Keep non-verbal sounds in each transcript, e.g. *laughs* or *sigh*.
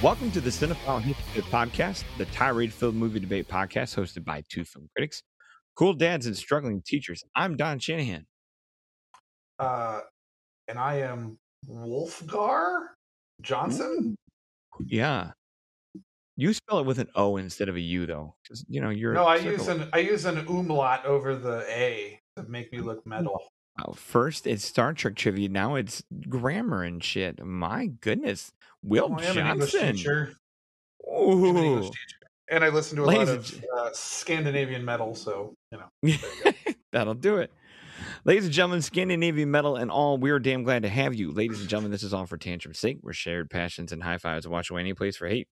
Welcome to the Cinephile History Podcast, the tirade-filled movie debate podcast hosted by two film critics, cool dads and struggling teachers. I'm Don Shanahan. Uh, and I am Wolfgar Johnson. Yeah, you spell it with an O instead of a U, though, because you know you're. No, I circle- use an I use an umlaut over the A to make me look metal. Wow, First, it's Star Trek trivia. Now it's grammar and shit. My goodness, Will Oh, I am an English Johnson. teacher. An Ooh. And I listen to a Ladies lot of uh, Scandinavian metal, so you know. you *laughs* that'll do it. Ladies and gentlemen, Scandinavian metal and all, we're damn glad to have you. Ladies and gentlemen, this is all for tantrum's sake. We're shared passions and high fives wash away any place for hate.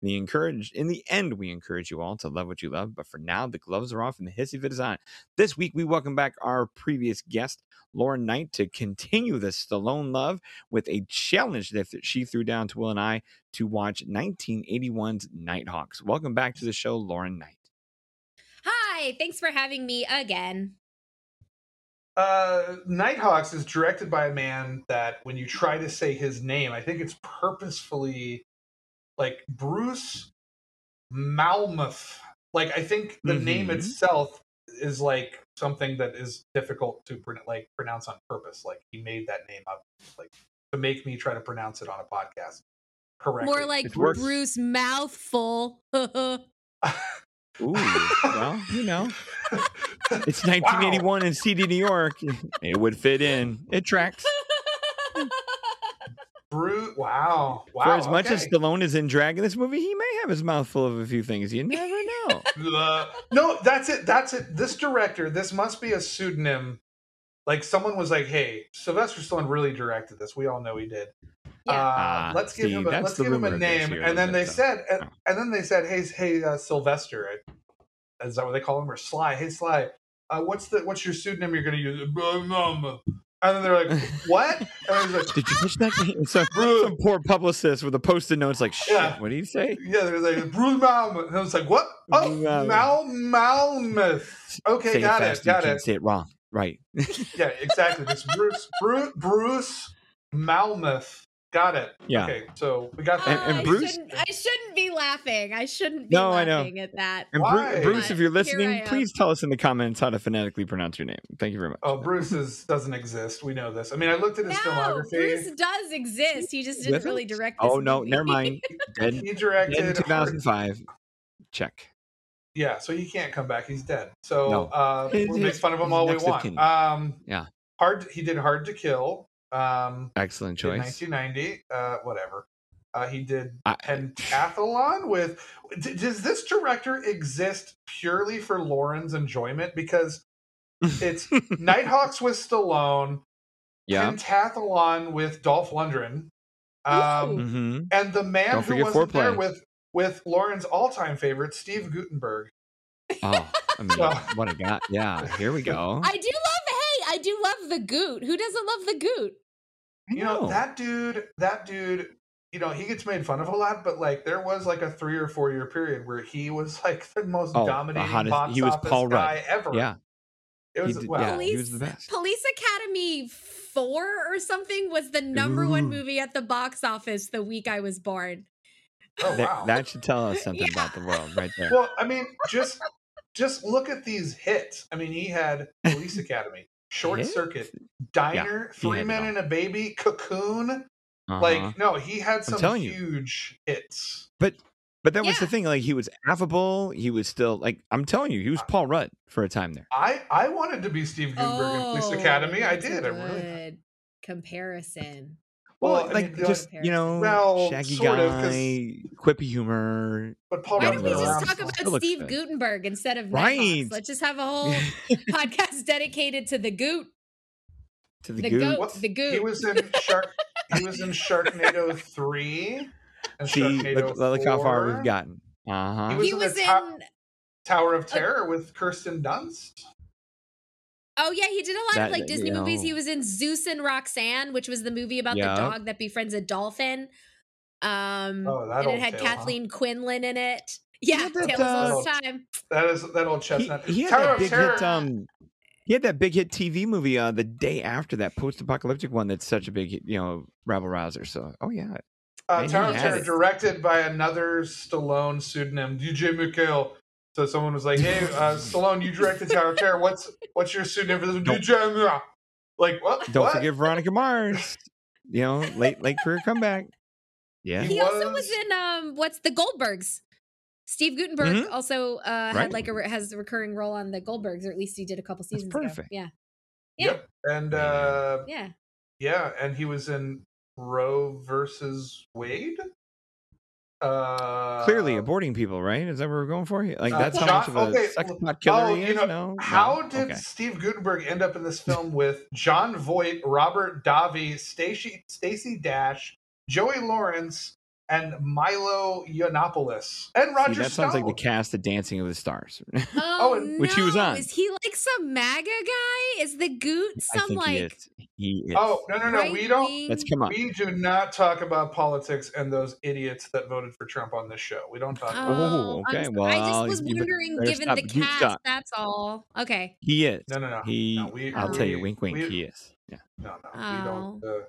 In the encourage in the end, we encourage you all to love what you love. But for now, the gloves are off and the hissy fit is on. This week, we welcome back our previous guest, Lauren Knight, to continue the Stallone love with a challenge that she threw down to Will and I to watch 1981's Nighthawks. Welcome back to the show, Lauren Knight. Hi, thanks for having me again. Uh, Nighthawks is directed by a man that when you try to say his name, I think it's purposefully like Bruce Malmuth. Like I think the name Mhm. itself is like something that is difficult to pron- like pronounce on purpose. Like he made that name up like to make me try to pronounce it on a podcast Correct. More like Bruce Mouthful. *laughs* Ooh, well, you know. *laughs* It's 1981 in seedy New York. It would fit in. It tracks. *laughs* Bruce. Wow. Wow. For as much as okay. Stallone is in drag in this movie, he may have his mouth full of a few things. You never know. *laughs* No, that's it. That's it. This director, this must be a pseudonym. Like someone was like, "Hey, Sylvester Stallone really directed this. We all know he did. yeah. Uh, Ah, let's give see, him a, let's give him a rumor of this name." And then they that's, uh, said, and, oh. *laughs* and then they said, "Hey, hey, uh, Sylvester, is that what they call him, or Sly? Hey, Sly, uh, what's the what's your pseudonym you're going to use?" And then they're like, *laughs* "What?" And he's like, Did you catch that? Ah, *laughs* so, Bru- some poor publicist with a post-it note. It's like, shit, Yeah. what did he say? "Yeah." They're like, "Bruce Malmuth." And I was like, "What? Oh, Mal- Mal Malmuth." Okay, say got it it. You got can't it. say it wrong. Right. Yeah, exactly. This Bruce Bruce Bruce Malmuth. Got it. Yeah. Okay, so we got And- that. and I Bruce- shouldn't, I shouldn't be laughing. I shouldn't be No, I know. laughing at that. And Why? Bruce, if you're But here I listening, please tell us in the comments how to phonetically pronounce your name. Thank you very much. Oh, Bruce is, doesn't exist. We know this. I mean, I looked at his No, filmography. Bruce does exist. He just didn't With really us? direct this Oh, no, movie. never mind. *laughs* Dead, He dead in directed. Hard, 2005. Check. yeah, so he can't come back. He's dead. So No. uh, His- we'll make fun of him all we next of want. Um, Yeah. hard. He did Hard to Kill. Um, Excellent choice. 1990. Uh, whatever. Uh, he did I- Pentathlon with. D- does this director exist purely for Lauren's enjoyment? Because it's *laughs* Nighthawks with Stallone, yeah. Pentathlon with Dolph Lundgren, um, Ooh. hmm and the man Don't who wasn't there with with Lauren's all-time favorite, Steve Guttenberg. Oh, I *laughs* mean, what a guy. Yeah, here we *laughs* go. I do love, hey, I do love the goot. Who doesn't love the goot? You know that dude. That dude. You know he gets made fun of a lot, but like there was like a three or four year period where he was *laughs* like the most Oh, the dominating hottest- box he was office Paul Rudd. guy ever. Yeah, it he was did- wow. yeah, Police, he was the best. Police Academy 4 or something was the number Ooh. one movie at the box office the week I was born. Oh That- wow. that should tell us *laughs* something Yeah. about the world right there. Well, I mean, just just look at these hits. I mean, he had Police *laughs* Academy, Short Hits? Circuit, Diner, he Three Men and a Baby, Cocoon. Uh-huh. Like, no, he had some telling you. huge hits. but but that was the thing. Like he was affable. He was still like I'm telling you, he was Paul Rudd for a time there. I I wanted to be Steve Guttenberg in Police Academy. I Oh, that's a did. I really. comparison. Well, Well, I like mean, just you know, Well, shaggy guy, of, quippy humor. But Paul Why don't we just talk about Steve good. Guttenberg instead of Right. Nighthawks? Let's just have a whole *laughs* podcast dedicated to the goot. to the, The goot. goat. What? The goot. He was in Shark. he was in Sharknado three. And See, Sharknado look, look how far we've gotten. Uh huh. He was He in was the in. Tower of Terror with Kirsten Dunst. Oh yeah, he did a lot That- of like Disney you movies. know- He was in Zeus and Roxanne, which was the movie about Yeah. the dog that befriends a dolphin. Um, Oh, that and it had tale, huh? Kathleen Quinlan in it. Yeah, Yeah, that, Tale uh, as Old Time. That is that old chestnut. he had Tower that of big Terror. hit. Um, he had that big hit TV movie uh, the day after that post-apocalyptic one. That's such a big, hit, you know, rabble rouser. So, oh yeah, Uh, Tower of Terror, it. directed by another Stallone pseudonym, DJ MacHale. So someone was like, "Hey, uh, Stallone, you directed Tower of Terror. What's what's your pseudonym for this?" one?" Don't- DJ Like what? Don't what? forget Veronica Mars. You know, late late career comeback. Yeah. He He also was was- in um what's the Goldbergs. Steve Guttenberg Mhm. also uh Right. had like a has a recurring role on the Goldbergs, or at least he did a couple seasons ago. perfect. Yeah. Yeah. Yep. And uh, Yeah. yeah, and he was in Roe versus Wade. Uh, Clearly aborting people, right? Is that what we're going for? Like Uh, that's how much of a okay, sex pot killer oh, he you is. know, no. How No? did Okay. Steve Guttenberg end up in this film with Jon Voight, Robert Davi, Stacy Stacy Dash, Joey Lawrence, and Milo Yiannopoulos, and Roger See, that sounds like the cast of Dancing with the Stars. Oh, *laughs* and- Which he was no. on. Is he like some MAGA guy? Is the Goot I some think he like is. He is. Oh no no no! We don't. right-wing- Let's come on. We do not talk about politics and those idiots that voted for Trump on this show. We don't talk about. that. Oh, I'm okay. Well, I just was wondering, given stop. the Goot, cast, stop. that's all. Okay. He is. No no no. He. No, we- I'll tell you, wink, wink. we- he is. Yeah. No no. We don't. Uh,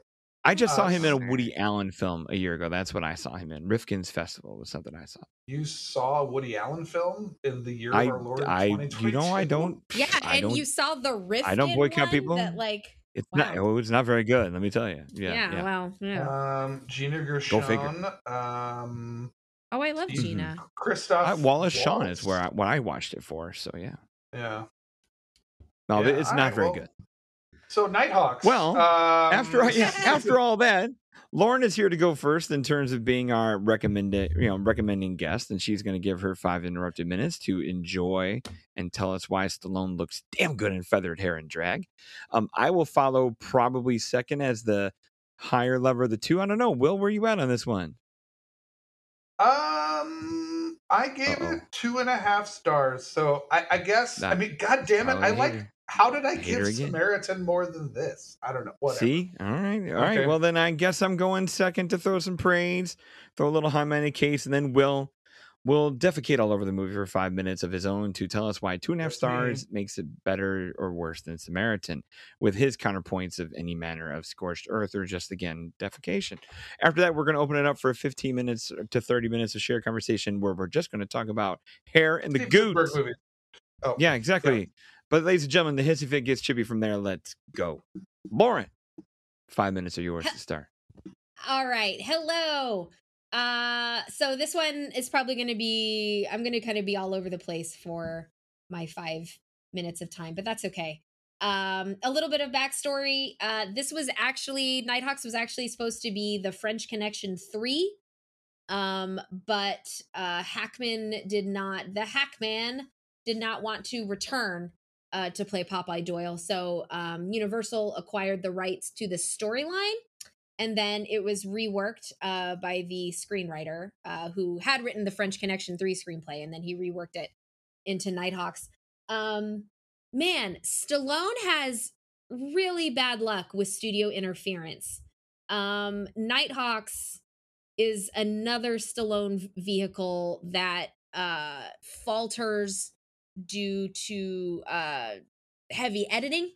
I just saw Uh, him in a. Woody Allen film a year ago. That's what I saw him in. Rifkin's Festival was something I saw. you saw a Woody Allen film in the year I, of our Lord I, you know, I don't. Yeah, I and don't. you saw the rift. I don't boycott people. That like, it's not. wow. Oh, it's not very good. Let me tell you. yeah, Yeah. yeah. wow, yeah. Um, Gina Go figure. Gershon, um, oh, I love. Gina. Christoph I, Wallace Shawn is where I, what I watched it for. So yeah. Yeah. No, Yeah, it's not right, very well, good. So Nighthawks. Well, um, after all, yeah, *laughs* after all that, Lauren is here to go first in terms of being our recommended, you know, recommending guest, and she's going to give her five interrupted minutes to enjoy and tell us why Stallone looks damn good in feathered hair and drag. Um, I will follow probably second as the higher lever of the two. I don't know. Will, where you at on this one? Um, I gave Uh-oh. it two and a half stars. So I, I guess I mean, god damn it, I like. How did I give. Samaritan more than this? I don't know. Whatever. See, all right, all right. Okay. Well, then I guess I'm going second to throw some praise, throw a little high case, and then Will will defecate all over the movie for five minutes of his own to tell us why two and a half stars makes it better or worse than Samaritan, with his counterpoints of any manner of scorched earth or just again defecation. After that, we're going to open it up for 15 minutes to 30 minutes of shared conversation where we're just going to talk about hair and the Steve Oh, Yeah, exactly. But ladies and gentlemen, the hissy fit gets chippy from there. Let's go. Lauren, five minutes are yours to start. All right. Hello. Uh so this one is probably going to be I'm going to kind of be all over the place for my 5 minutes of time, but that's okay. Um a little bit of backstory. Uh this was actually Nighthawks was actually supposed to be the French Connection 3. Um but uh Hackman did not the Hackman did not want to return uh, to play Popeye Doyle. So um, Universal acquired the rights to the storyline, and then it was reworked uh, by the screenwriter uh, who had written the French Connection 3 screenplay, and then he reworked it into Nighthawks. Um, man, Stallone has really bad luck with studio interference. Um, Nighthawks is another Stallone vehicle that uh, falters due to uh, heavy editing,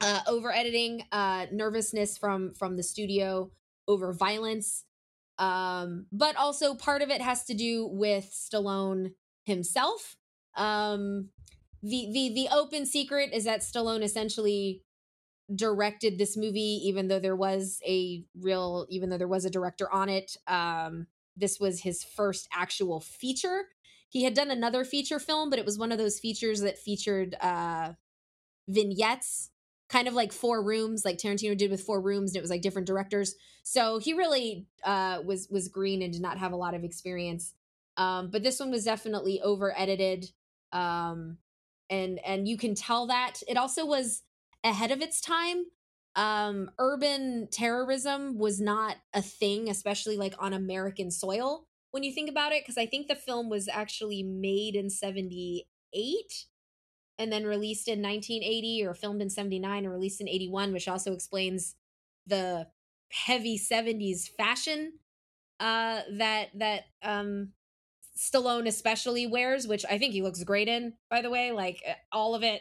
uh, over editing, uh, nervousness from from the studio, over violence. Um, but also part of it has to do with Stallone himself. Um, the the the open secret is that Stallone essentially directed this movie, even though there was a real, even though there was a director on it. Um, this was his first actual feature he had done another feature film but it was one of those features that featured uh vignettes kind of like four rooms like tarantino did with four rooms and it was like different directors. So he really uh was was green and did not have a lot of experience. Um but this one was definitely over edited um and and you can tell that. It also was ahead of its time. Um urban terrorism was not a thing especially like on american soil when you think about it because i think the film was actually made in 78 and then released in 1980 or filmed in 79 and released in 81 which also explains the heavy 70s fashion uh that that um Stallone especially wears which I think he looks great in by the way like uh, all of it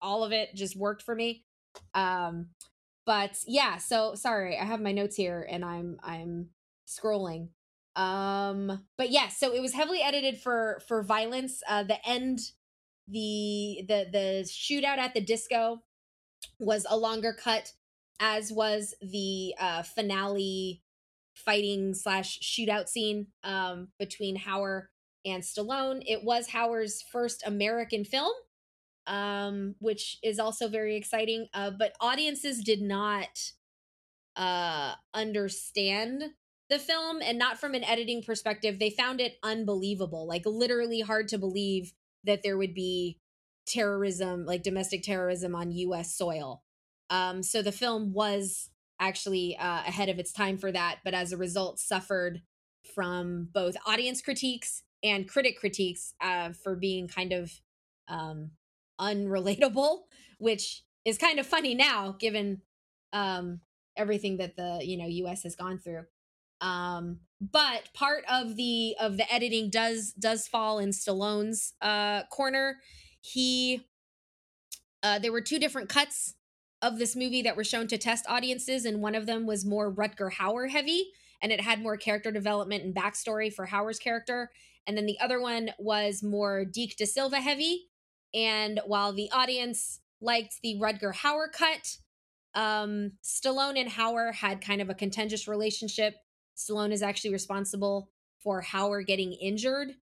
all of it just worked for me um but yeah so sorry I have my notes here and I'm I'm scrolling. Um, but yeah, so it was heavily edited for for violence. Uh, the end, the the the shootout at the disco was a longer cut, as was the uh, finale fighting slash shootout scene um, between Hauer and Stallone. It was Hauer's first American film, um, which is also very exciting. Uh, but audiences did not uh, understand the film, and not from an editing perspective. They found it unbelievable, like literally hard to believe that there would be terrorism, like domestic terrorism on U.S. soil. Um, so the film was actually uh, ahead of its time for that, but as a result, suffered from both audience critiques and critic critiques uh, for being kind of um, unrelatable, *laughs* which is kind of funny now given um, everything that the you know U.S. has gone through. Um, but part of the of the editing does does fall in Stallone's uh, corner. He uh, there were two different cuts of this movie that were shown to test audiences, and one of them was more Rutger Hauer heavy, and it had more character development and backstory for Hauer's character. And then the other one was more Deke De Silva heavy. And while the audience liked the Rutger Hauer cut, um, Stallone and Hauer had kind of a contentious relationship. Stallone is actually responsible for Hauer getting injured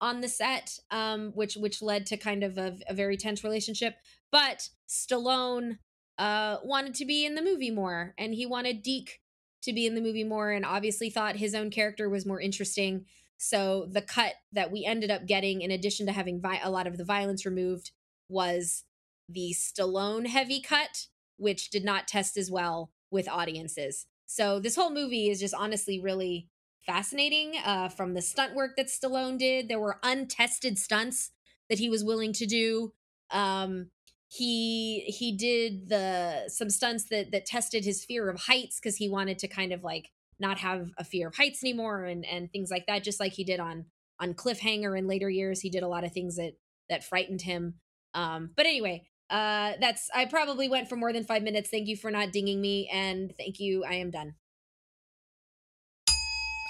on the set, um, which which led to kind of a, a very tense relationship. But Stallone uh, wanted to be in the movie more, and he wanted Deke to be in the movie more, and obviously thought his own character was more interesting. So the cut that we ended up getting, in addition to having vi- a lot of the violence removed, was the Stallone heavy cut, which did not test as well with audiences. So this whole movie is just honestly really fascinating. Uh, from the stunt work that Stallone did, there were untested stunts that he was willing to do. Um, he he did the some stunts that that tested his fear of heights because he wanted to kind of like not have a fear of heights anymore and and things like that just like he did on on cliffhanger in later years he did a lot of things that that frightened him um but anyway uh that's i probably went for more than five minutes thank you for not dinging me and thank you i am done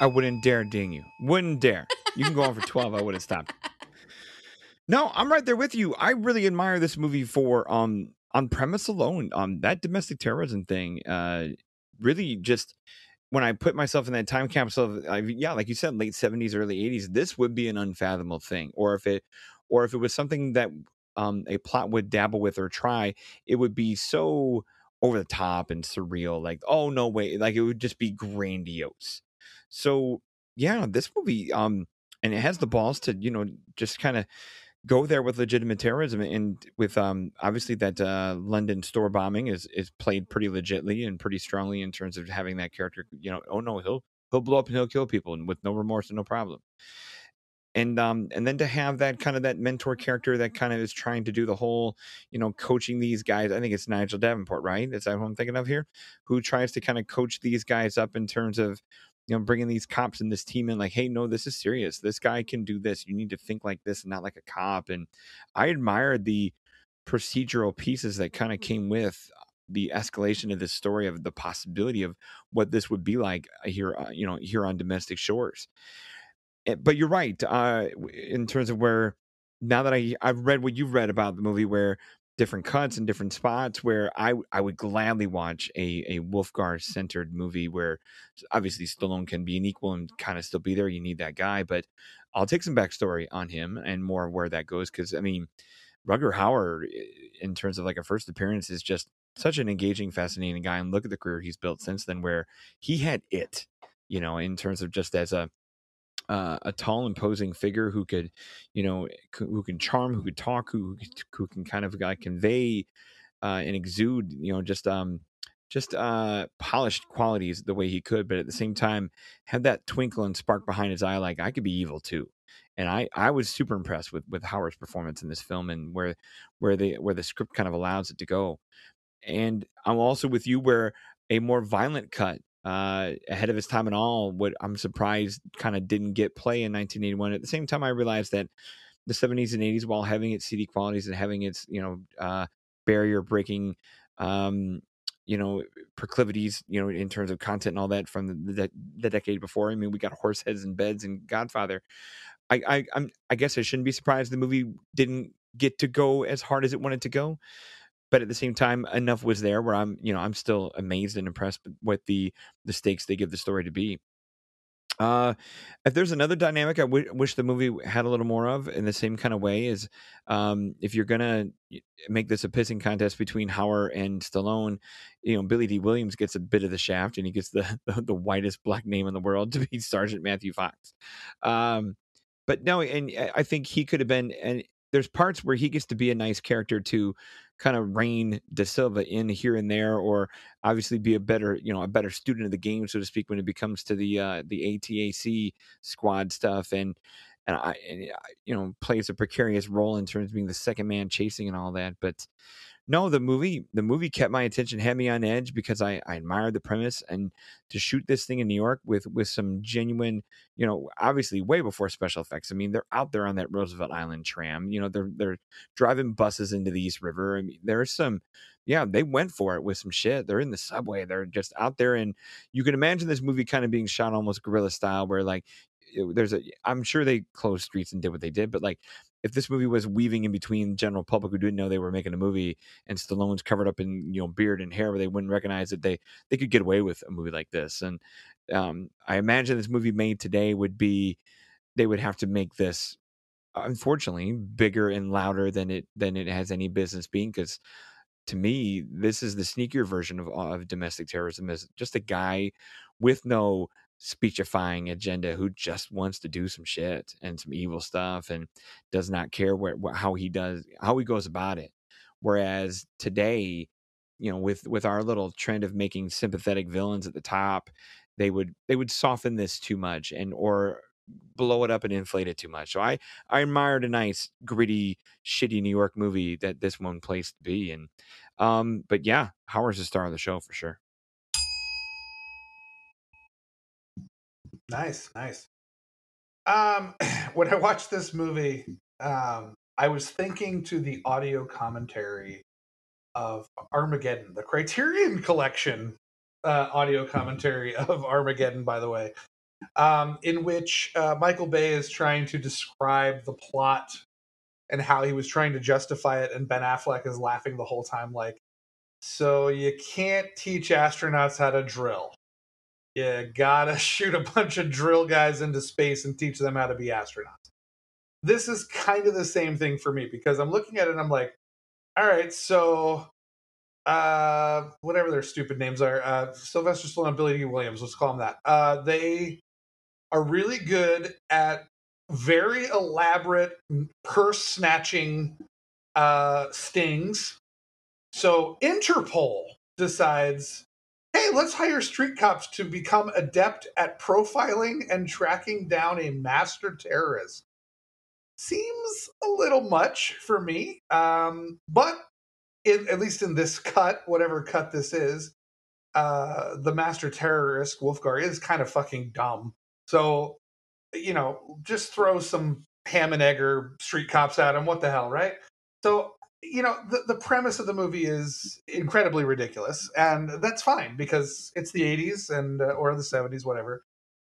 I wouldn't dare ding you. Wouldn't dare. You can go on for 12. I would have stopped. *laughs* No, I'm right there with you. I really admire this movie for um on premise alone. Um that domestic terrorism thing uh really just when I put myself in that time capsule of, uh, yeah, like you said, late 70s, early 80s, this would be an unfathomable thing. Or if it or if it was something that um a plot would dabble with or try, it would be so over the top and surreal. Like, oh no way, like it would just be grandiose. So yeah, this movie, um, and it has the balls to, you know, just kind of go there with legitimate terrorism and with um obviously that uh London store bombing is is played pretty legitly and pretty strongly in terms of having that character, you know, oh no, he'll he'll blow up and he'll kill people and with no remorse and no problem. And um and then to have that kind of that mentor character that kind of is trying to do the whole, you know, coaching these guys. I think it's Nigel Davenport, right? Is that who I'm thinking of here? Who tries to kind of coach these guys up in terms of you know, bringing these cops and this team in, like, hey, no, this is serious. This guy can do this. You need to think like this and not like a cop. And I admired the procedural pieces that kind of came with the escalation of this story of the possibility of what this would be like uh, here, uh, you know, here on domestic shores. Eh, but you're right uh, in terms of where now that I I've read what you've read about the movie, where different cuts and different spots where I I would gladly watch a a Wolfgar centered movie where obviously Stallone can be an equal and kind of still be there. You need that guy, but I'll take some backstory on him and more where that goes because I mean, Rutger Hauer in terms of like a first appearance is just such an engaging, fascinating guy, and look at the career he's built since then, where he had it, you know, in terms of just as a uh, a tall, imposing figure who could, you know, who can charm, who could talk, who who can kind of uh, convey uh, and exude, you know, just um, just uh, polished qualities the way he could, but at the same time had that twinkle and spark behind his eye, like I could be evil too. And I, I was super impressed with with Hauer's performance in this film and where where the where the script kind of allows it to go. And I'm also with you where a more violent cut uh, ahead of his time and all. What I'm surprised kind of didn't get play in 1981. At the same time, I realized that the 70s and 80s, while having its seedy qualities and having its you know uh, barrier breaking um, you know proclivities you know in terms of content and all that from the, the, the decade before i mean we got horse heads and beds and godfather I, I i'm i guess i shouldn't be surprised the movie didn't get to go as hard as it wanted to go but at the same time enough was there where i'm you know i'm still amazed and impressed with the the stakes they give the story to be uh, if there's another dynamic I w- wish the movie had a little more of in the same kind of way is um, if you're gonna make this a pissing contest between Hauer and Stallone, you know Billy Dee Williams gets a bit of the shaft and he gets the *laughs* the, the whitest black name in the world to be *laughs* Sergeant Matthew Fox. Um, but no, and I think he could have been and there's parts where he gets to be a nice character to kind of rein Da Silva in here and there, or obviously be a better, you know, a better student of the game, so to speak, when it becomes to the uh, the ATAC squad stuff, and and I, and, you know, plays a precarious role in terms of being the second man chasing and all that, but no, the movie the movie kept my attention, had me on edge because I, I admired the premise and to shoot this thing in New York with with some genuine, you know, obviously way before special effects. I mean, they're out there on that Roosevelt Island tram. You know, they're they're driving buses into the East River. I mean, there's some yeah, they went for it with some shit. They're in the subway. They're just out there, and you can imagine this movie kind of being shot almost guerrilla style, where like there's a. I'm sure they closed streets and did what they did, but like if this movie was weaving in between general public who didn't know they were making a movie and Stallone's covered up in you know beard and hair where they wouldn't recognize it, they they could get away with a movie like this. And um, I imagine this movie made today would be they would have to make this unfortunately bigger and louder than it than it has any business being because to me this is the sneakier version of, of domestic terrorism is just a guy with no speechifying agenda who just wants to do some shit and some evil stuff and does not care where, how he does how he goes about it. Whereas today you know with with our little trend of making sympathetic villains at the top they would they would soften this too much and or blow it up and inflate it too much. So i i admired a nice gritty shitty new york movie that this one place to be and um but yeah hauer's the star of the show for sure Nice, nice. Um, *laughs* when I watched this movie, um, I was thinking to the audio commentary of Armageddon, the Criterion Collection uh, audio commentary *laughs* of Armageddon, by the way, um, in which uh, Michael Bay is trying to describe the plot and how he was trying to justify it, and Ben Affleck is laughing the whole time, like, so you can't teach astronauts how to drill you gotta *laughs* shoot a bunch of drill guys into space and teach them how to be astronauts. This is kind of the same thing for me because I'm looking at it and I'm like, all right, so uh whatever their stupid names are, uh Sylvester Stallone and Billy Dee Williams, let's call them that. Uh they are really good at very elaborate purse snatching uh stings. So Interpol decides hey, let's hire street cops to become adept at profiling and tracking down a master terrorist. Seems a little much for me, um, but in, at least in this cut, whatever cut this is, uh, the master terrorist Wolfgar is kind of fucking dumb. So, you know, just throw some ham and egger street cops at him. What the hell, right? So you know the, the premise of the movie is incredibly ridiculous and that's fine because it's the 80s and uh, or the 70s whatever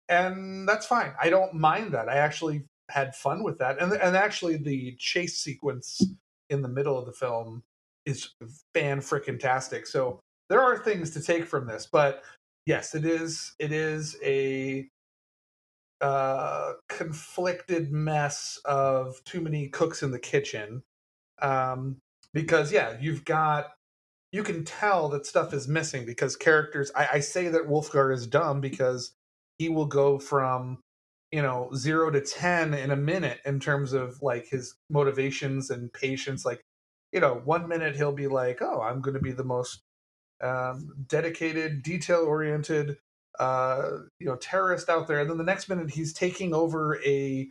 and that's fine. I don't mind that. I actually had fun with that and and actually the chase sequence in the middle of the film is fan freaking tastic so there are things to take from this but yes it is it is a uh conflicted mess of too many cooks in the kitchen um, because yeah, you've got you can tell that stuff is missing because characters. I, I say that Wolfgar is dumb because he will go from you know zero to ten in a minute in terms of like his motivations and patience. Like you know, one minute he'll be like, "Oh, I'm going to be the most um, dedicated, detail oriented." Uh, you know, terrorist out there, and then the next minute he's taking over a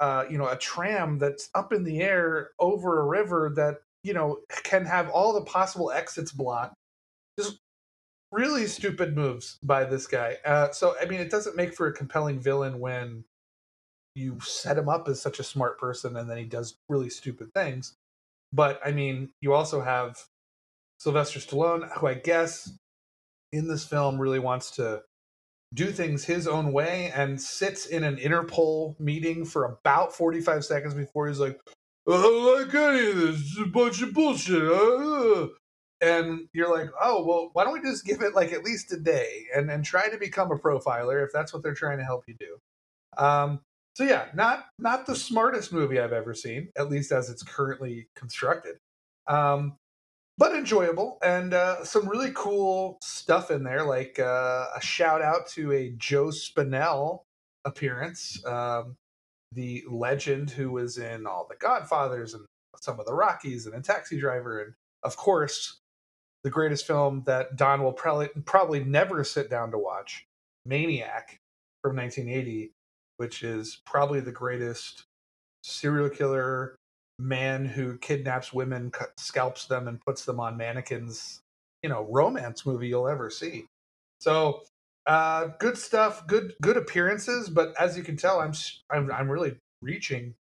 uh, you know, a tram that's up in the air over a river that, you know, can have all the possible exits blocked. Just really stupid moves by this guy. Uh, so, I mean, it doesn't make for a compelling villain when you set him up as such a smart person and then he does really stupid things. But, I mean, you also have Sylvester Stallone, who I guess in this film really wants to do things his own way and sits in an Interpol meeting for about 45 seconds before he's like, I don't like any of this. It's a bunch of bullshit. Uh, and you're like, oh well, why don't we just give it like at least a day and and try to become a profiler if that's what they're trying to help you do. Um, so yeah, not not the smartest movie I've ever seen, at least as it's currently constructed. Um, but enjoyable. And uh, some really cool stuff in there, like uh, a shout out to a Joe Spinell appearance, um, the legend who was in all the Godfathers and some of the Rockies and a Taxi Driver, and of course the greatest film that Don will probably probably never sit down to watch, Maniac from 1980, which is probably the greatest serial killer man who kidnaps women, scalps them, and puts them on mannequins. You know, romance movie you'll ever see. So, uh, good stuff, good good appearances. But as you can tell, I'm I'm I'm really reaching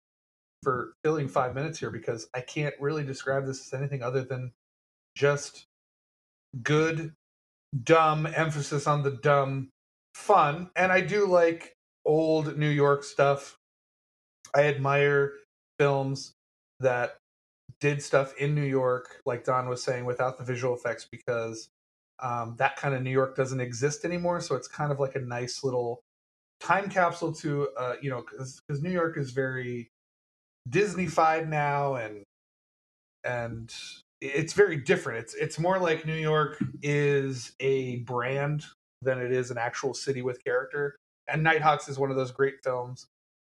for filling five minutes here because I can't really describe this as anything other than just good, dumb, emphasis on the dumb, fun. And I do like old New York stuff. I admire films that did stuff in New York, like Don was saying, without the visual effects because um, that kind of New York doesn't exist anymore. So it's kind of like a nice little time capsule to, uh, you know, because New York is very Disneyfied now and and it's very different. It's it's more like New York is a brand than it is an actual city with character. And Nighthawks is one of those great films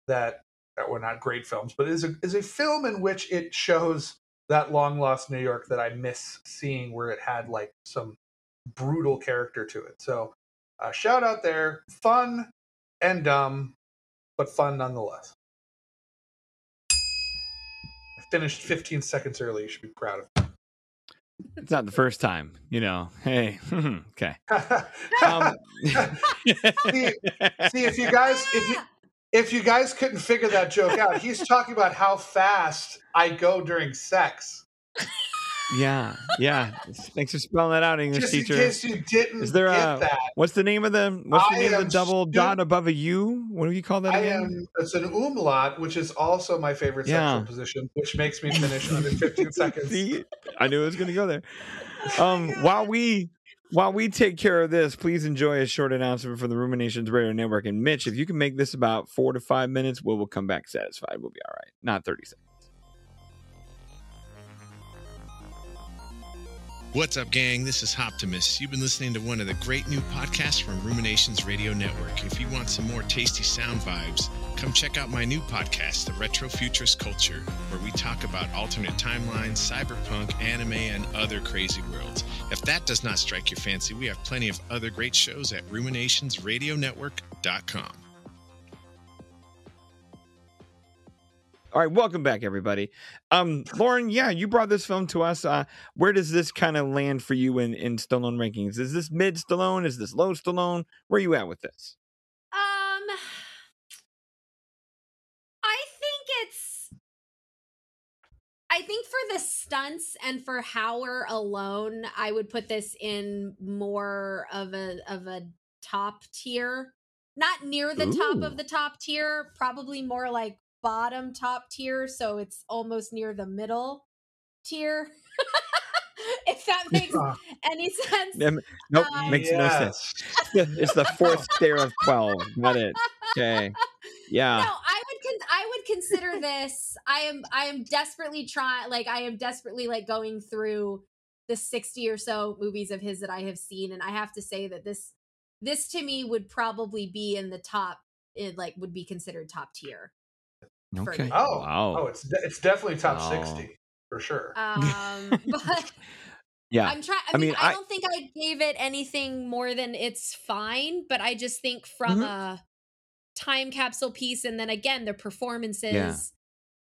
that well not great films, but is a is a film in which it shows that long lost New York that I miss seeing where it had like some brutal character to it. So uh, shout out there, fun and dumb, but fun nonetheless. I finished 15 seconds early. You should be proud of me it's not the first time, you know. Hey, *laughs* okay. *laughs* um, *laughs* see, see, if you guys, if you, if you guys couldn't figure that joke out, he's talking about how fast I go during sex. Yeah, yeah. Thanks for spelling that out, English Just teacher. in case you didn't Is there get a that. what's the name of the what's the I name of the double stu- dot above a U? What do you call that I again? am. It's an umlaut, which is also my favorite Yeah. sexual position, which makes me finish under 15 *laughs* seconds. See, I knew it was going to go there. Um, while we while we take care of this, please enjoy a short announcement from the Ruminations Radio Network. And Mitch, if you can make this about four to five minutes, we'll, we'll come back satisfied. We'll be all right. Not thirty seconds. What's up, gang? This is Optimus. You've been listening to one of the great new podcasts from Ruminations Radio Network. If you want some more tasty sound vibes, come check out my new podcast, The Retro Futurist Culture, where we talk about alternate timelines, cyberpunk, anime, and other crazy worlds. If that does not strike your fancy, we have plenty of other great shows at ruminationsradionetwork.com. All right, welcome back, everybody. Um, Lauren, yeah, you brought this film to us. Uh, where does this kind of land for you in in Stallone rankings? Is this mid Stallone? Is this low Stallone? Where are you at with this? Um, I think it's. I think for the stunts and for Hauer alone, I would put this in more of a of a top tier. Not near the top of the top tier, probably more like bottom top tier, so it's almost near the middle tier. *laughs* if that makes any sense. Um, nope, Um, makes no sense. *laughs* it's the fourth *laughs* tier of twelve. Got it. Okay. Yeah. No, I would con- I would consider this. I am I am desperately trying like I am desperately like going through the 60 or so movies of his that I have seen and I have to say that this this to me would probably be in the top it like would be considered top tier. For Okay. me. Oh, wow. oh, it's de- it's definitely top Wow. 60 for sure. *laughs* Um *laughs* but yeah. I'm trying I, I mean, mean, I I- don't think I gave it anything more than it's fine, but I just think from Mhm. a time capsule piece and then again the performances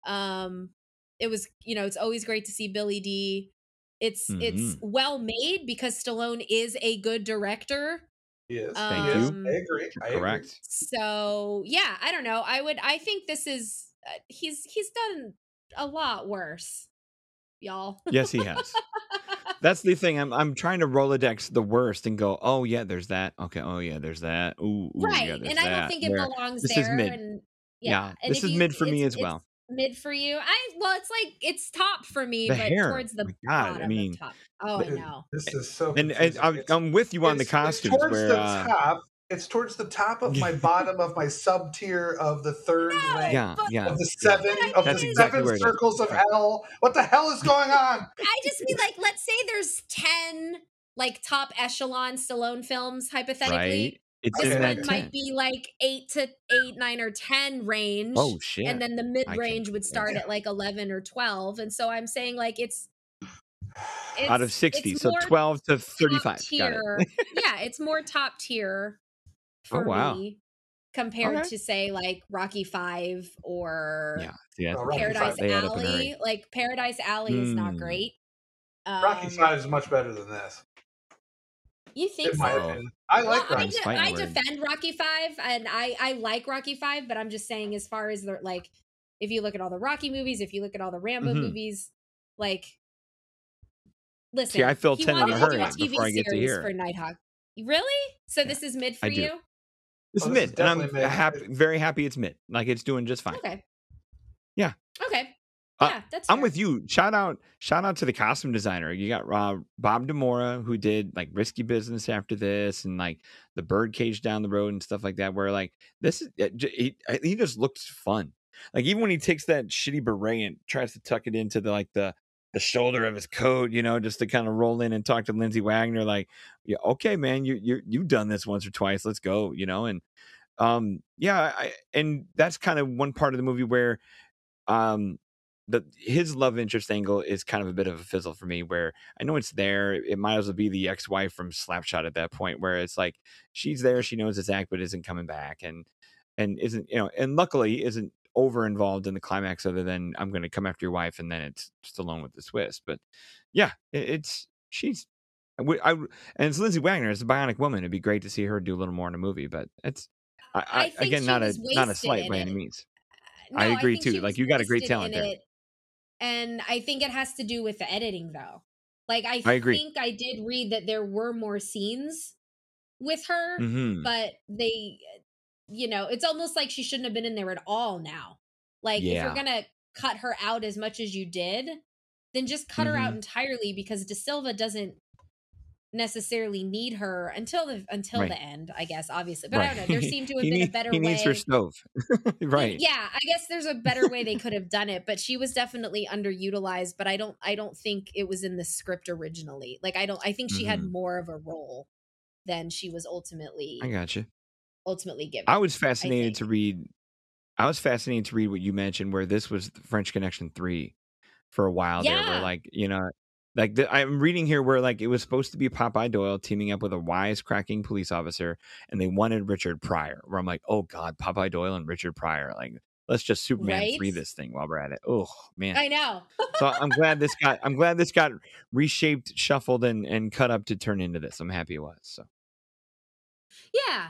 um it was you know it's always great to see Billy Dee it's it's Mhm. well made because Stallone is a good director Yes, Thank you. I agree. I agree. Correct. so yeah I don't know I would I think this is he's he's done a lot worse y'all Yes, he has. *laughs* That's the thing. I'm I'm trying to Rolodex the worst and go, oh yeah, there's that. Okay, oh yeah, there's that. Ooh, ooh right. yeah, and I don't think it Where- belongs this is mid. And yeah, yeah, and this is you- mid for me as well. mid for you. I well, it's like it's top for me, The but hair, towards the my God, I bottom mean, of top. Oh, I know. This is so. And, and. I'm, I'm with you on the it's- costumes It's towards where the uh, top. It's towards the top of my bottom of my sub tier of the third No, rank yeah, yeah. of the seven But I of That's the exactly seven circles of hell. What the hell is going on? I just mean like, let's say there's ten like top echelon Stallone films, hypothetically. Right? It's This in one that might 10. be like eight to eight, nine, or ten range. Oh shit. and then the mid range would start yeah. at like 11 or 12 and so i'm saying like it's, it's Out of 60, so 12 to 35. top Got it. yeah it's more top tier Oh, wow. me compared Okay. to say like rocky five or Yeah. See, that's Oh, paradise Five, they add up in a alley like paradise alley is not Hmm. great Rocky Um, Five is much better than this. you think In so my so? I like well, I, Rocky. de- I defend Rocky Five, and I I like Rocky Five, but I'm just saying, as far as the like, if you look at all the Rocky movies, if you look at all the Rambo Mhm. movies, like, listen, I feel he 10 in wanted a to do hurry TV before I get to series here. for Nighthawk. Really? So Yeah, this is mid for you? This Oh, is this is mid, and I'm mid. happy, very happy it's mid. Like it's doing just fine. Okay. Yeah. Okay. Uh, Yeah, that's. I'm fair. with you. Shout out, shout out to the costume designer. You got uh, Bob Demora, who did like Risky Business after this, and like the Birdcage down the road and stuff like that. Where like this is, he, he just looks fun. Like even when he takes that shitty beret and tries to tuck it into the like the the shoulder of his coat, you know, just to kind of roll in and talk to Lindsay Wagner, like, yeah, okay, man, you you you've done this once or twice. Let's go, you know, and um, yeah, I, and that's kind of one part of the movie where um the his love interest angle is kind of a bit of a fizzle for me where I know it's there. It might as well be the ex-wife from Slapshot at that point where it's like she's there, she knows it's act, but isn't coming back and and isn't you know, and luckily isn't over involved in the climax other than I'm gonna come after your wife and then it's just alone with the Swiss. But yeah, it, it's she's I, I and it's Lindsay Wagner, it's a bionic woman. It'd be great to see her do a little more in a movie, but it's I, I again not a not a slight by any means. No, I agree too. Like, you got a great talent there. it, and I think it has to do with the editing, though. Like I, I agree. think I did read that there were more scenes with her, hmm but they, you know, it's almost like she shouldn't have been in there at all. Now, like if you're gonna cut her out as much as you did, then just cut her out Mm-hmm. entirely because De Silva doesn't necessarily need her until the until Right. the end, I guess. Obviously, but I don't know. There *laughs* seemed to have been need- a better he way. needs her stove, *laughs* right? Yeah, I guess there's a better way they could have done it, but she was definitely underutilized, but I don't I don't think it was in the script originally. Like I don't I think she had Mhm. more of a role than she was ultimately I got you. Ultimately given. I was fascinated to read. I was fascinated to read what you mentioned, where this was French Connection three for a while there. Yeah. Where like you know, like the, I'm reading here where like it was supposed to be Popeye Doyle teaming up with a wisecracking police officer, and they wanted Richard Pryor. Where I'm like, oh god, Popeye Doyle and Richard Pryor. Like, let's just Superman three this thing while we're at it. Oh man. I know. so I'm glad this got. I'm glad this got reshaped, shuffled, and and cut up to turn into this. I'm happy it was. So Yeah.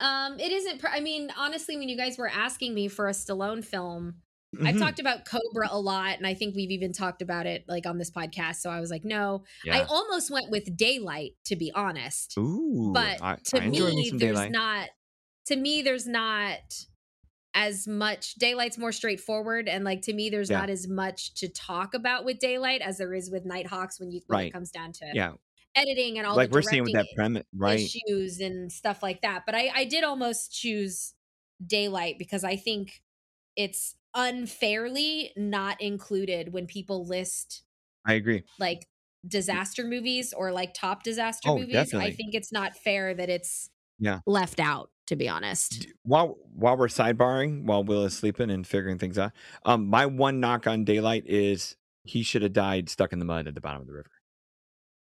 Um it isn't pr- I mean, honestly when you guys were asking me for a Stallone film, I've Mhm. talked about Cobra a lot and I think we've even talked about it like on this podcast, so I was like, no. yeah. I almost went with Daylight to be honest. Ooh, but I, to I me me there's daylight. not to me there's not as much daylight's more straightforward and like to me there's Yeah. not as much to talk about with daylight as there is with nighthawks when you when Right. it comes down to yeah, editing and all like the we're seeing with that premise, right? issues and stuff like that but i i did almost choose daylight because i think it's unfairly not included when people list I agree. like disaster movies or like top disaster Oh, movies. I think it's not fair that it's Yeah. left out, to be honest. While while we're sidebarring, while Will is sleeping and figuring things out, um, my one knock on Daylight is he should have died stuck in the mud at the bottom of the river.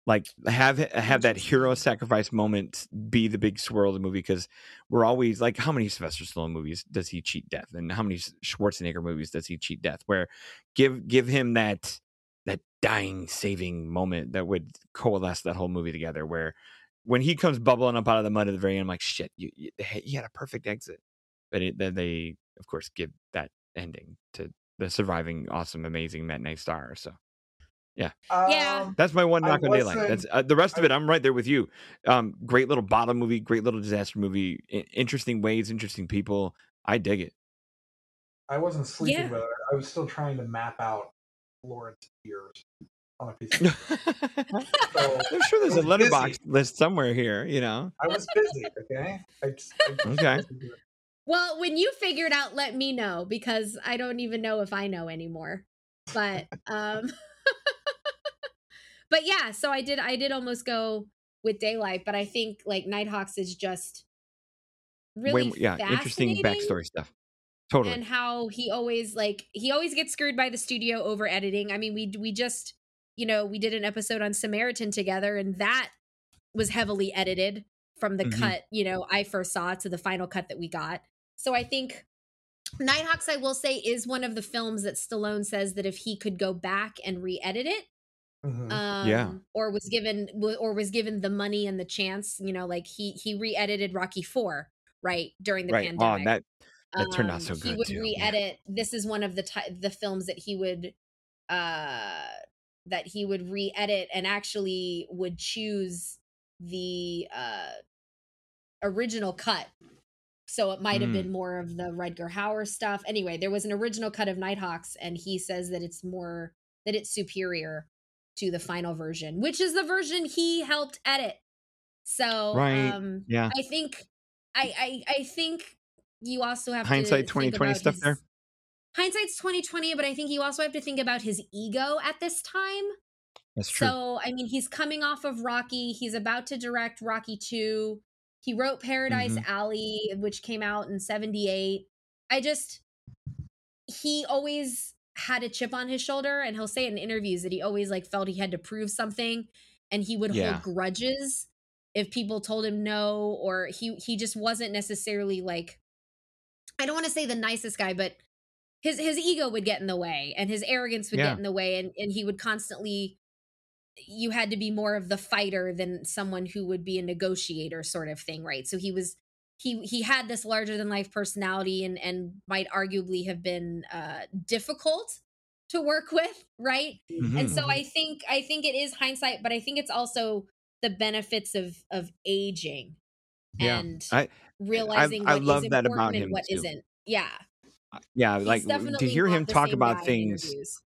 Like have have that hero sacrifice moment be the big swirl of the movie because we're always like, how many Sylvester Stallone movies does he cheat death, and how many Schwarzenegger movies does he cheat death? Where give give him that that dying saving moment that would coalesce that whole movie together. Where when he comes bubbling up out of the mud at the very end, I'm like, shit, you, you, had a perfect exit. But it, then they, of course, give that ending to the surviving, awesome, amazing Matinee star. So Yeah. Um, That's my one I knock on Daylight. That's uh, the rest of it. I'm right there with you. Um, great little bottom movie, great little disaster movie. I- interesting ways, interesting people. I dig it. I wasn't sleeping, Yeah. but I- I was still trying to map out Lawrence years on a piece of So, *laughs* I'm sure there's a Letterboxd busy. list somewhere here. You know. I was busy, okay? I just, I just Okay. wasn't doing it. Well, when you figure it out, let me know because I don't even know if I know anymore. But um *laughs* But yeah, so I did I did almost go with Daylight, but I think like Nighthawks is just really Way yeah, interesting backstory stuff. Totally. and how he always like he always gets screwed by the studio over editing. I mean, we we just you know we did an episode on Samaritan together, and that was heavily edited from the Mhm. cut you know I first saw to the final cut that we got. So I think Nighthawks, I will say, is one of the films that Stallone says that if he could go back and re-edit it, Mhm. um Yeah. or was given or was given the money and the chance you know like he he re-edited rocky 4 right during the right. pandemic Oh, that that turned out Um, so he would too. re-edit this is one of the the films that he would uh that he would re-edit and actually would choose the uh original cut so it might have Mm. been more of the Rutger Hauer stuff. Anyway, there was an original cut of Nighthawks, and he says that it's more that it's superior to the final version, which is the version he helped edit. So, Right. um, Yeah. I think, I, I, I think you also have Hindsight 2020 stuff his- there? Hindsight's twenty twenty, but I think you also have to think about his ego at this time. That's true. So, I mean, he's coming off of Rocky. He's about to direct Rocky 2. He wrote Paradise Mhm. Alley, which came out in 78. I just, he always had a chip on his shoulder, and he'll say it in interviews that he always like felt he had to prove something, and he would Yeah. hold grudges if people told him no, or he he just wasn't necessarily like, I don't want to say the nicest guy, but his his ego would get in the way, and his arrogance would Yeah. get in the way, and and he would constantly you had to be more of the fighter than someone who would be a negotiator sort of thing right so he was he he had this larger than life personality and and might arguably have been uh difficult to work with right and Mhm. so i think i think it is hindsight but i think it's also the benefits of of aging Yeah. and I- realizing I what is love that about important and him, what not yeah yeah, He's like to hear him talk about things. interviews.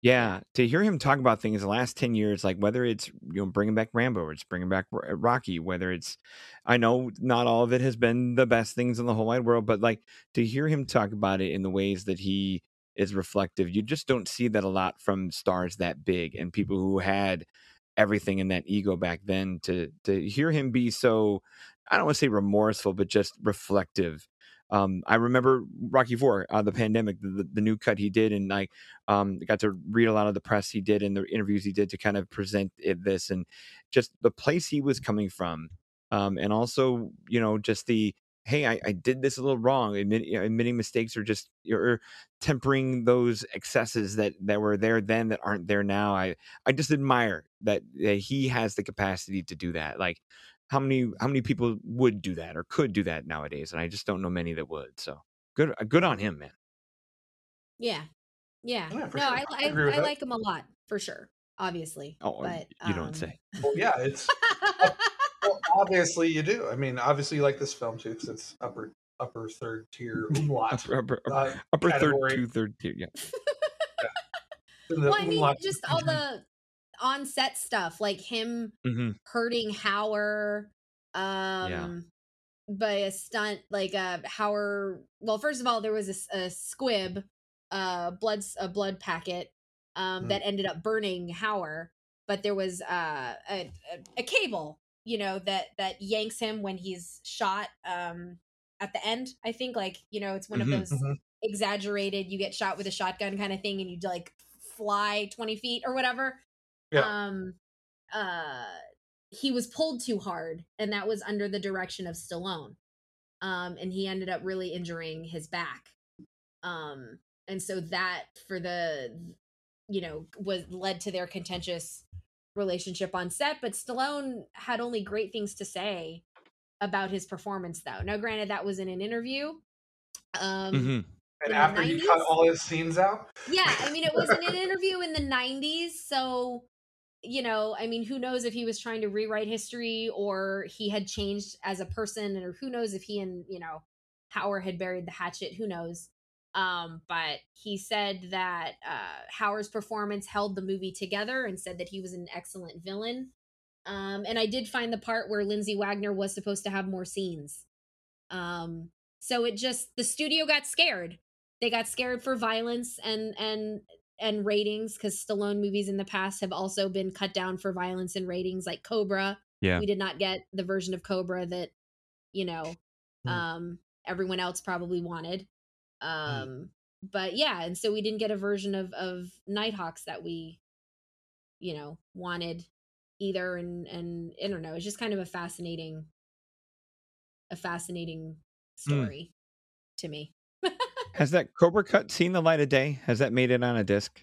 Yeah, to hear him talk about things the last 10 years, like whether it's, you know, bringing back Rambo or it's bringing back uh, Rocky, whether it's, I know not all of it has been the best things in the whole wide world, but like to hear him talk about it in the ways that he is reflective, you just don't see that a lot from stars that big and people who had everything in that ego back then to to hear him be so I don't want to say remorseful, but just reflective. Um, I remember Rocky Four, uh, the pandemic, the, the, new cut he did, and I um, got to read a lot of the press he did and the interviews he did to kind of present it, this and just the place he was coming from, um, and also you know just the hey, I, I did this a little wrong, admit, you know, admitting mistakes or just or tempering those excesses that that were there then that aren't there now. I I just admire that, that he has the capacity to do that. Like how many how many people would do that or could do that nowadays, and I just don't know many that would. So good good on him, man. yeah yeah, Yeah, no sure. i I i, I like him a lot for sure obviously Oh, but you don't um, say. *laughs* *laughs* Well, yeah, it's well, obviously you do. I mean, obviously you like this film too because it's upper upper third tier *laughs* umlaut. Upper, upper, uh, upper third, two third tier. Yeah. in the well, I mean, just all the on set stuff, like him hmm hurting Hauer, um, by a stunt, like uh, Hauer. Well, first of all, there was a squib, uh, blood, a blood packet, um, Mm. that ended up burning Hauer. But there was uh, a, a a cable, you know, that that yanks him when he's shot. Um, at the end, I think, like you know, it's one Mhm. of those Mhm. exaggerated. You get shot with a shotgun kind of thing, and you like fly twenty feet or whatever. Yeah. Um, uh, he was pulled too hard, and that was under the direction of Stallone. Um, and he ended up really injuring his back. Um, and so that for the, you know, was led to their contentious relationship on set. But Stallone had only great things to say about his performance, though. Now, granted, that was in an interview. Um, hmm And in after the he cut all his scenes out, Yeah, I mean, it was in an *laughs* interview in the 90s. So, you know, I mean, who knows if he was trying to rewrite history or he had changed as a person, or who knows if he and, you know, Hauer had buried the hatchet. Who knows? Um, but he said that uh, Hauer's performance held the movie together and said that he was an excellent villain. Um, and I did find the part where Lindsay Wagner was supposed to have more scenes. Um, so it just the studio got scared. They got scared for violence and and and ratings because Stallone movies in the past have also been cut down for violence and ratings, like Cobra. Yeah. we did not get the version of Cobra that you know Hmm. um, everyone else probably wanted. Um, But yeah, and so we didn't get a version of of Nighthawks that we, you know, wanted either. And and I don't know, it's just kind of a fascinating, a fascinating story to me. Has that Cobra Cut seen the light of day? Has that made it on a disc,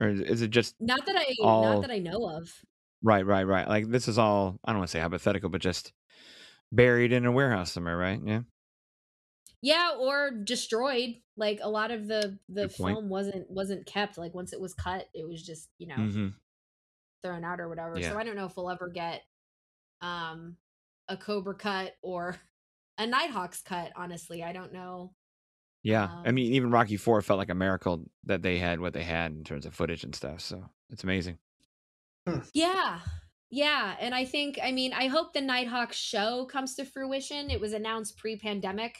or is- is it just Not that I All- not that I know of. right, right, right? Like this is all I don't want to say hypothetical, but just buried in a warehouse somewhere, right? Yeah. Yeah, or destroyed. Like a lot of the the Good point. film wasn't wasn't kept. Like once it was cut, it was just you know hmm thrown out or whatever. Yeah. So I don't know if we'll ever get um a Cobra cut or *laughs* a Nighthawks cut. Honestly, I don't know. Yeah. I Um, mean, even Rocky Four felt like a miracle that they had what they had in terms of footage and stuff. So it's amazing. Yeah. Yeah, and I think I mean I hope the Nighthawk show comes to fruition. It was announced pre-pandemic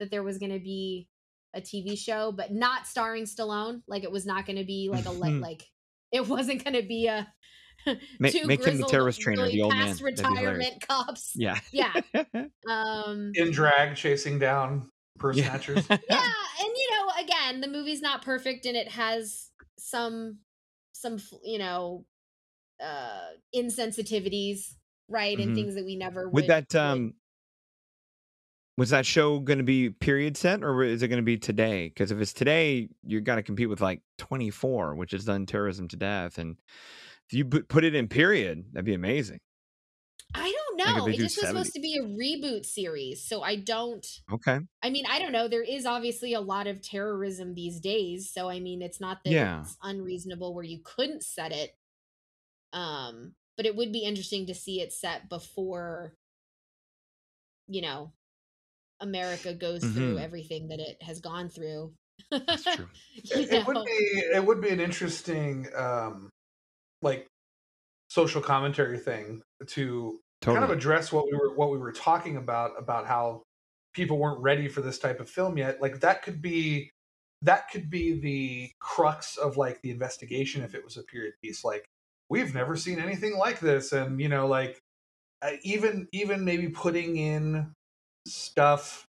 that there was going to be a TV show, but not starring Stallone. Like it was not going to be like a le- *laughs* like it wasn't going to be a *laughs* Ma- two make him the terrorist trainer, really the old man. past That'd be hilarious. retirement cops. Yeah. Yeah. *laughs* Um in drag, chasing down purse Yeah. snatchers. *laughs* yeah, and you know, again, the movie's not perfect and it has some some you know uh insensitivities, right? And Mhm. things that we never would Would that would- um was that show going to be period set or is it going to be today? Because if it's today, you got to compete with like 24, which has done terrorism to death, and if you put put it in period, that'd be amazing. I don't Like if know. It just was supposed to be a reboot series, so I don't Okay. I mean, I don't know. There is obviously a lot of terrorism these days, so I mean, it's not that Yeah. it's unreasonable where you couldn't set it. Um, but it would be interesting to see it set before you know, America goes through Mhm. everything that it has gone through. That's true. *laughs* It, it would be it would be an interesting um like social commentary thing to Totally. kind of address what we were what we were talking about about how people weren't ready for this type of film yet like that could be that could be the crux of like the investigation if it was a period piece like we've never seen anything like this and you know like uh, even even maybe putting in stuff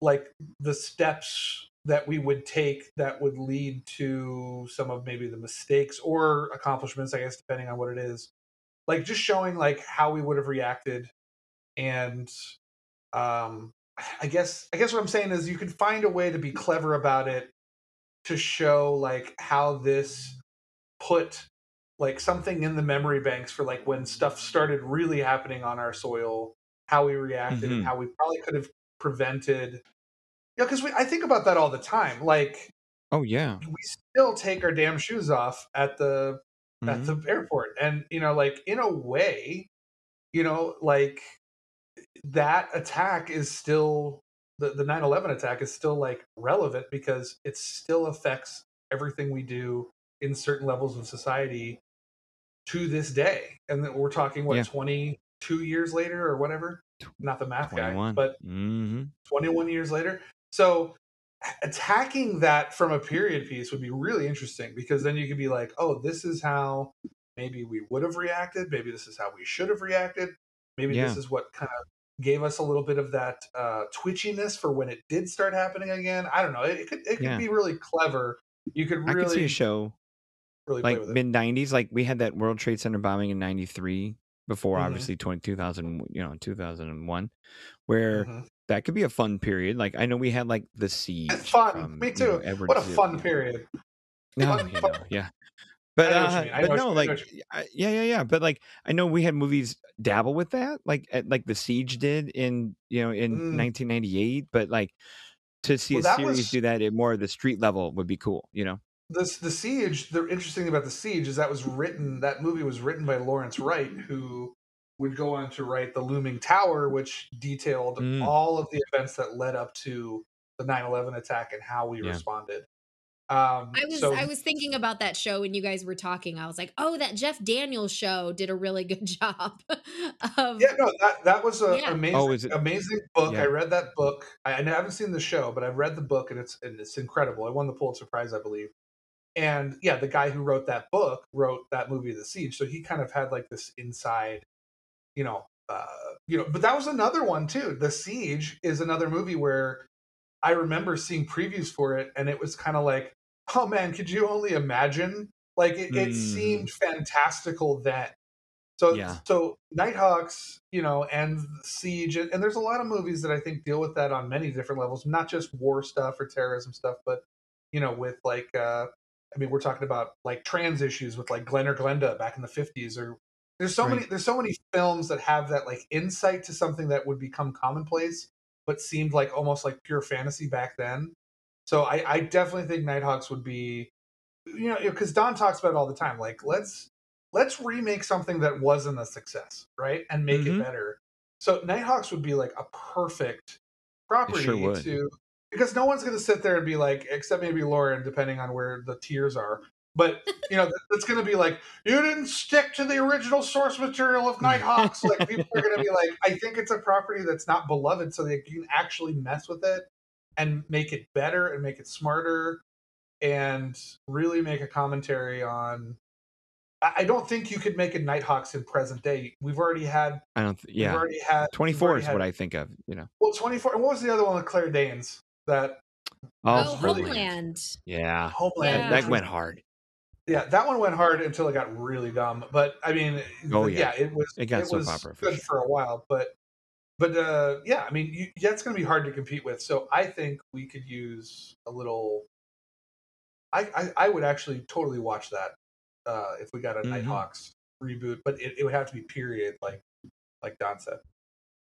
like the steps that we would take that would lead to some of maybe the mistakes or accomplishments i guess depending on what it is like just showing like how we would have reacted and um i guess i guess what i'm saying is you could find a way to be clever about it to show like how this put like something in the memory banks for like when stuff started really happening on our soil how we reacted Mhm. and how we probably could have prevented yeah because we i think about that all the time like oh yeah. we still take our damn shoes off at the at Mhm. the airport and you know like in a way you know like that attack is still the, the 9-11 attack is still like relevant because it still affects everything we do in certain levels of society to this day and then we're talking what Yeah. 22 years later or whatever not the math guy 21. but hmm 21 years later. So attacking that from a period piece would be really interesting because then you could be like, oh, this is how maybe we would have reacted. Maybe this is how we should have reacted. Maybe Yeah. this is what kind of gave us a little bit of that uh, twitchiness for when it did start happening again. I don't know. It, it could it could Yeah. be really clever. You could I really could see a show really like mid 90s. Like we had that World Trade Center bombing in 93 before Mhm. obviously 20, 2000, you know, 2001, where Mhm. That could be a fun period. Like I know we had like the siege. It's fun. from, Me you know, too. Edward What a fun period. No, you know, yeah. But, I know uh, but no, what you- I like, know what you- I- yeah, yeah, yeah. But like, I know we had movies dabble with that, like, at, like the Siege did in, you know, in Mm. 1998. But like, to see Well, a series was- do that at more of the street level would be cool. You know. this the siege the interesting thing about the siege is that was written that movie was written by lawrence wright who would go on to write the looming tower which detailed Mm. all of the events that led up to the 9-11 attack and how we Yeah. responded um I was so I was thinking about that show when you guys were talking. I was like, oh, that Jeff Daniels show did a really *laughs* good job of yeah no that that was an Yeah. amazing Oh, it- amazing book Yeah. i read that book I, I haven't seen the show but i've read the book and it's and it's incredible I won the pulitzer prize i believe and yeah the guy who wrote that book wrote that movie the siege so he kind of had like this inside you know uh you know but that was another one too the siege is another movie where i remember seeing previews for it and it was kind of like oh man could you only imagine like it, it Mm. seemed fantastical then so Yeah. so nighthawks you know and siege and, and there's a lot of movies that i think deal with that on many different levels not just war stuff or terrorism stuff but you know with like uh i mean we're talking about like trans issues with like Glen or Glenda back in the 50s or there's so many there's so many films that have that like insight to something that would become commonplace but seemed like almost like pure fantasy back then. So i i definitely think nighthawks would be you know because don talks about it all the time like let's let's remake something that wasn't a success right and make Mhm. it better. So nighthawks would be like a perfect property sure to because no one's going to sit there and be like except maybe lauren depending on where the tiers are but you know it's going to be like you didn't stick to the original source material of nighthawks like people are going to be like i think it's a property that's not beloved so that you can actually mess with it and make it better and make it smarter and really make a commentary on I I don't think you could make a Nighthawks in present day. We've already had, I don't. Th- we've yeah. already had Twenty four already is had- what I think of. You know. Well, twenty four. What was the other one with Claire Danes? That oh, was really- Homeland. Yeah. Homeland. Yeah. That went hard. Yeah, that one went hard until it got really dumb. But I mean, Oh, yeah. yeah. it was It got soap was opera for good sure. for a while, but but uh, yeah, I mean, you, that's going to be hard to compete with. So I think we could use a little. I I, I would actually totally watch that uh, if we got a Mhm. Nighthawks reboot, but it, it would have to be period, like like Don said.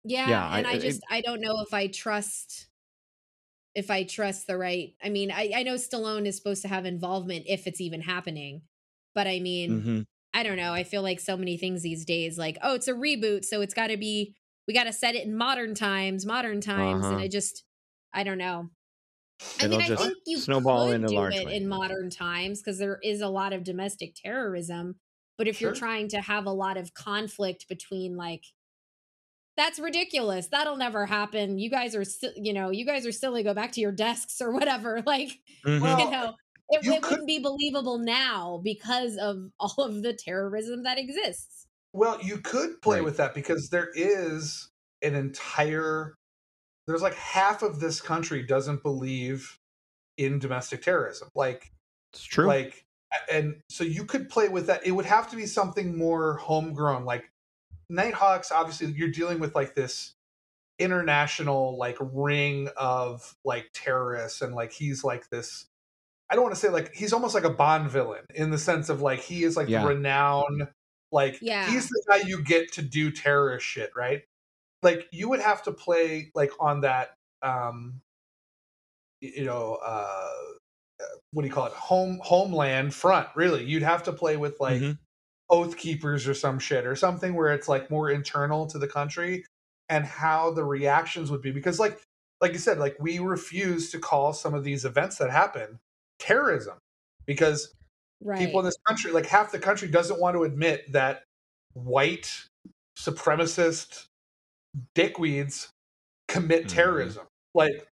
Yeah, Yeah, and I, it- just I don't know if I trust if I trust the right. I mean, I I know Stallone is supposed to have involvement if it's even happening, but I mean, hmm I don't know. I feel like so many things these days, like oh, it's a reboot, so it's got to be we got to set it in modern times, modern times, and Uh-huh. I just I don't know. I It'll mean, I think you snowball could in a do it way. in modern times because there is a lot of domestic terrorism. But if you're trying to have a lot of conflict between like that's ridiculous. That'll never happen. You guys are still, you know, you guys are silly. Go back to your desks or *laughs* whatever. Like, Mhm. Well, you know, it, you it could- wouldn't be believable now because of *laughs* all of the terrorism that exists. Well, you could play Right. with that because there is an entire there's like half of this country doesn't believe in domestic terrorism. Like it's true. like and so you could play with that. It would have to be something more homegrown like Nighthawks obviously you're dealing with like this international like ring of like terrorists and like he's like this I don't want to say like he's almost like a Bond villain in the sense of like he is like Yeah. the renowned like Yeah. he's the guy you get to do terrorist shit, right? Like you would have to play like on that um you know uh uh, what do you call it home homeland front really you'd have to play with like Mhm. Oath keepers or some shit or something where it's like more internal to the country and how the reactions would be because like like you said like we refuse to call some of these events that happen terrorism because Right. people in this country like half the country doesn't want to admit that white supremacist dickweeds commit Mhm. terrorism like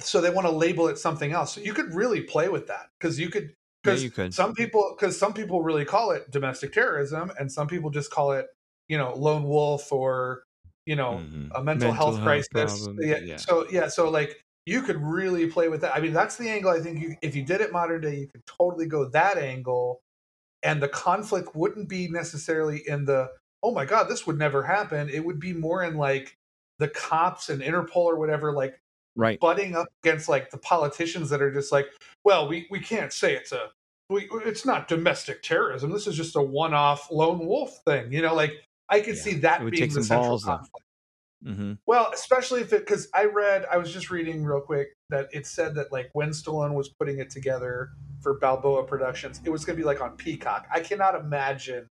so they want to label it something else so you could really play with that because you could Yeah, because you could. some people because some people really call it domestic terrorism and some people just call it you know lone wolf or you know Mhm. a mental, health, crisis problems, yeah, yeah. so yeah so like you could really play with that i mean that's the angle i think you, if you did it modern day you could totally go that angle and the conflict wouldn't be necessarily in the oh my god this would never happen it would be more in like the cops and interpol or whatever like Right. butting up against like the politicians that are just like well we, we can't say it's a we, it's not domestic terrorism this is just a one-off lone wolf thing you know like i could Yeah. see that being the central balls, conflict hmm Well, especially if it because I read I was just reading real quick that it said that like when Stallone was putting it together for Balboa Productions, it was going to be like on Peacock. I cannot imagine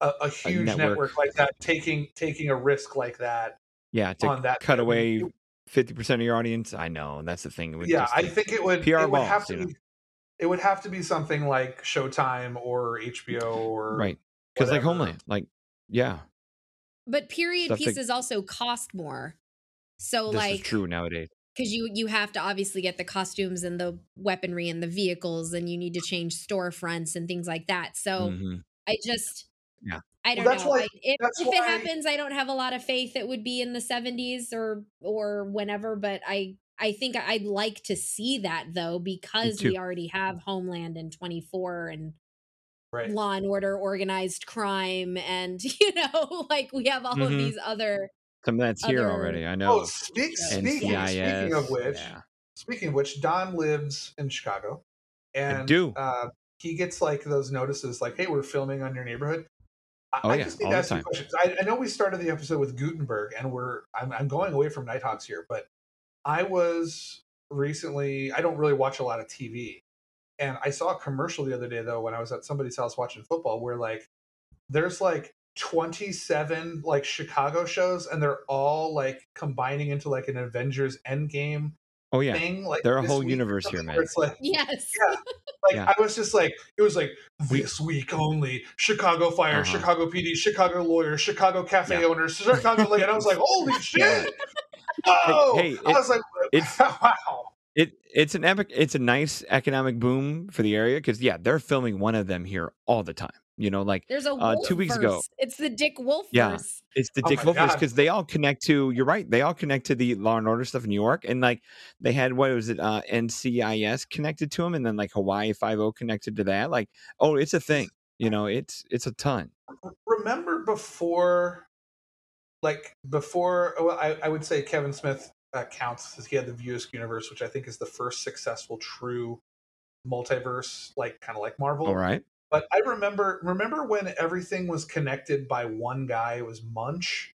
a, a huge network. network. like that taking taking a risk like that Yeah, to on that. cut away fifty percent of your audience. I know, and that's the thing. It would yeah, just I think it would. PR it would have balls, to you know. be. It would have to be something like Showtime or HBO or right because like. Homeland, like yeah, But period Stuff that- pieces also cost more. So this like is true nowadays. because you you have to obviously get the costumes and the weaponry and the vehicles and you need to change storefronts and things like that. So Mhm. I just Yeah. I don't Well, know. why- I, if that's if why- it happens, I don't have a lot of faith it would be in the 70s or or whenever, but I I think I'd like to see that though because we already have Homeland and 24 and right. Law and Order, organized crime and *laughs* you know like we have all of Mhm. these other Some of that's here already. I know. Oh, speak, And speaking, speaking of which, yeah. speaking of which, Don lives in Chicago, and do. Uh, he gets like those notices, like, "Hey, we're filming on your neighborhood." I, Oh, I yeah, just need all to the ask you time. I, I know we started the episode with Guttenberg, and we're I'm, I'm going away from Nighthawks here, but I was recently. I don't really watch a lot of TV, and I saw a commercial the other day though when I was at somebody's house watching football, where like there's like 27 like Chicago shows, and they're all like combining into like an Avengers Endgame Oh yeah. thing. Like They're a whole *laughs* universe here, man. like, yes. Yeah. like Yeah. I was just like, it was like this week only. Chicago Fire, Uh-huh. Chicago PD, Chicago Lawyer, Chicago Cafe Yeah. owners, Chicago like, and I was like, *laughs* holy shit! Whoa! hey, I it- was like, *laughs* it's- wow. It it's an epic. It's a nice economic boom for the area because yeah, they're filming one of them here all the time. You know, like There's a Uh, two weeks ago- It's the Dick Wolf Yeah. verse. it's the Oh Dick my Wolfers because they all connect to. You're right. They all connect to the Law and Order stuff in New York, and like they had what was it? Uh, NCIS connected to them, and then like Hawaii Five O connected to that. Like, oh, it's a thing. You know, it's it's a ton. remember before like before well I, I would say kevin smith uh, counts because he had the View Askew universe which i think is the first successful true multiverse like kind of like marvel All right. But i remember remember when everything was connected by one guy it was munch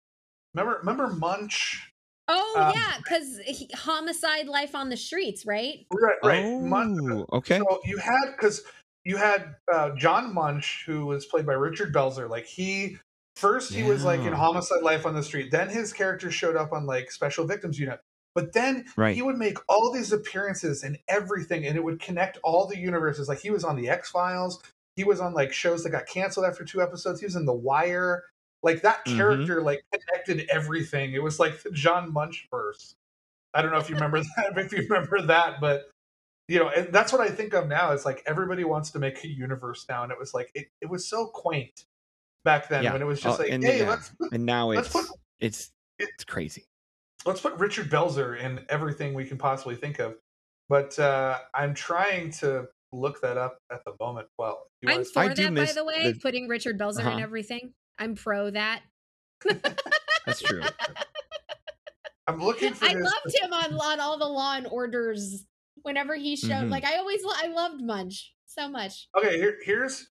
remember remember munch Oh Um, yeah, because homicide life on the streets, right? right right munch Oh, okay. So you had because you had uh, John Munch, who was played by Richard Belzer. Like he first he was like in Homicide: Life on the Street. Then his character showed up on like Special Victims Unit. But then Right. he would make all these appearances and everything, and it would connect all the universes. Like he was on the X Files. He was on like shows that got canceled after two episodes. He was in The Wire. Like that Mhm. character like connected everything. It was like the John Munch verse. I don't know if you remember *laughs* that, if you remember that, but you know, and that's what I think of now. It's like everybody wants to make a universe now, and it was like it, it was so quaint back then Yeah. when it was just Oh, like, and hey, yeah. let's put, And now it's put it's it's crazy. let's put Richard Belzer in everything we can possibly think of. But uh, I'm trying to look that up at the moment. Well, you I'm for I that, by the way. the- Putting Richard Belzer in Uh-huh. everything. I'm pro that. That's true. *laughs* I'm looking for I his. loved him on, *laughs* on all the Law and Orders. Whenever he showed, Mhm. like I always, lo- I loved Munch so much. Okay, here, here's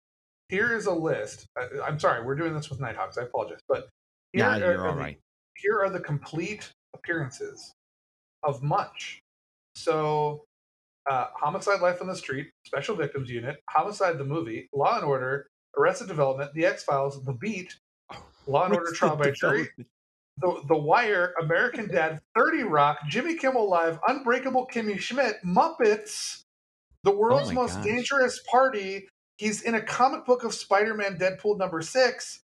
here is a list. I, I'm sorry, we're doing this with Nighthawks. I apologize, but here, Yeah, are- you're are all the- right. here are the complete appearances of Munch. So, uh, Homicide: Life on the Street, Special Victims Unit, Homicide the movie, Law and Order, Arrested Development, The X Files, The Beat, Law and Order: Trial by Jury, the, the Wire, American Dad, *laughs* 30 Rock, Jimmy Kimmel Live, Unbreakable Kimmy Schmidt, Muppets, The World's Oh Most gosh. Dangerous Party. He's in a comic book of Spider Man Deadpool number six.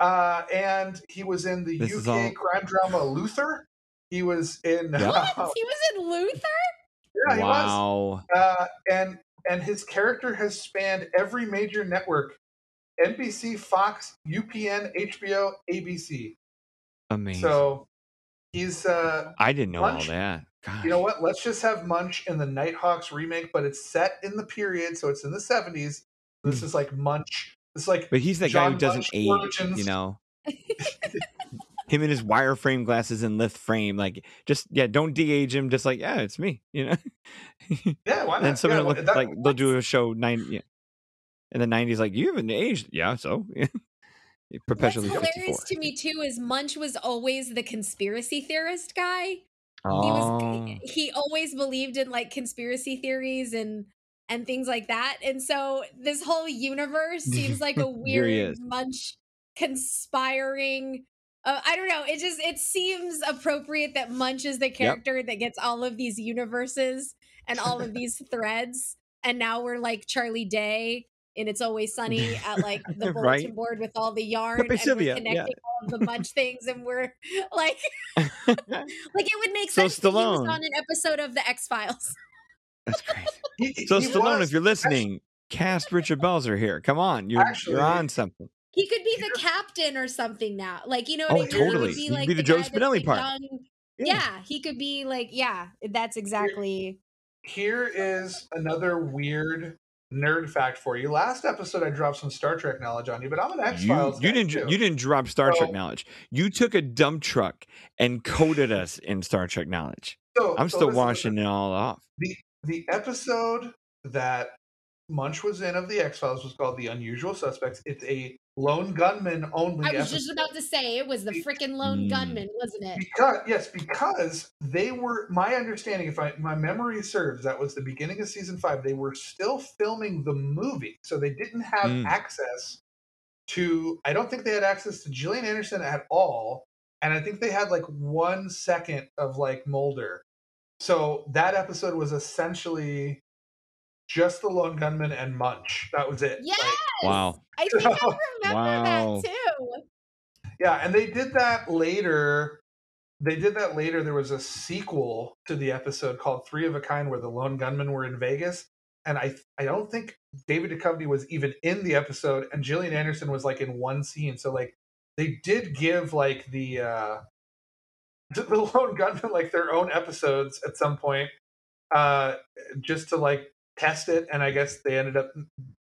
Uh, and he was in the This UK all- crime drama Luther. He was in. Yeah. *laughs* What? he was in Luther. Yeah, he was. wow. Uh, and and his character has spanned every major network: NBC, Fox, UPN, HBO, ABC. Amazing. So he's uh, I didn't know Munch- all that. Gosh. You know what? Let's just have Munch in the Nighthawks remake, but it's set in the period, so it's in the seventies. This Hmm. is like Munch. It's like But he's that guy who doesn't Munch age, origins. you know. *laughs* *laughs* him and his wireframe glasses and lift frame, like just yeah, don't de-age him. Just like yeah, it's me, you know. *laughs* yeah, why not? and someone yeah, look that- like they'll do a show nine yeah. in the nineties, like you haven't aged, yeah. So *laughs* perpetually What's 54. hilarious to me too is Munch was always the conspiracy theorist guy. He Oh. was he always believed in like conspiracy theories and and things like that. And so this whole universe *laughs* seems like a weird. Munch conspiring uh, I don't know. It just it seems appropriate that Munch is the character that gets all of these universes and all of these *laughs* threads. And now we're like Charlie Day and it's always sunny at like the *laughs* bulletin Right. board with all the yarn and we're yeah. connecting all of the Munch things and we're *laughs* like like it would make So sense that he was Stallone- on an episode of the X Files. That's crazy. He- So he Stallone, was- if you're listening, cast Richard Belzer here. Come on, you're Actually- you're on something. He could be the captain or something now. Like you know Oh, what I oh, mean? He would totally. be He could like be the the Joe Spinelli part. young- Yeah. yeah, he could be like yeah. That's exactly. here is another weird nerd fact for you. Last episode, I dropped some Star Trek knowledge on you, but I'm an X You, Files. you didn't you didn't drop Star Trek knowledge. You took a dump truck and coded us in Star Trek knowledge. So, I'm so still washing it all off. The episode that Munch was in of the X Files was called "The Unusual Suspects." It's a lone gunman only. I was episode. just about to say it was the freaking lone Mm. gunman, wasn't it? Because yes, because they were my understanding, if I my memory serves, that was the beginning of season five. They were still filming the movie, so they didn't have Mm. access to. I don't think they had access to Gillian Anderson at all, and I think they had like one second of like Mulder. So that episode was essentially just the lone gunman and Munch. That was it. Yes. Like, Wow. I think I *laughs* remember Wow. that too. Yeah, and they did that later. They did that later. There was a sequel to the episode called Three of a Kind where the lone gunmen were in Vegas. And I I don't think David Duchovny was even in the episode and Gillian Anderson was like in one scene. So like they did give like the uh the *laughs* the lone gunmen like their own episodes at some point uh just to like test it and I guess they ended up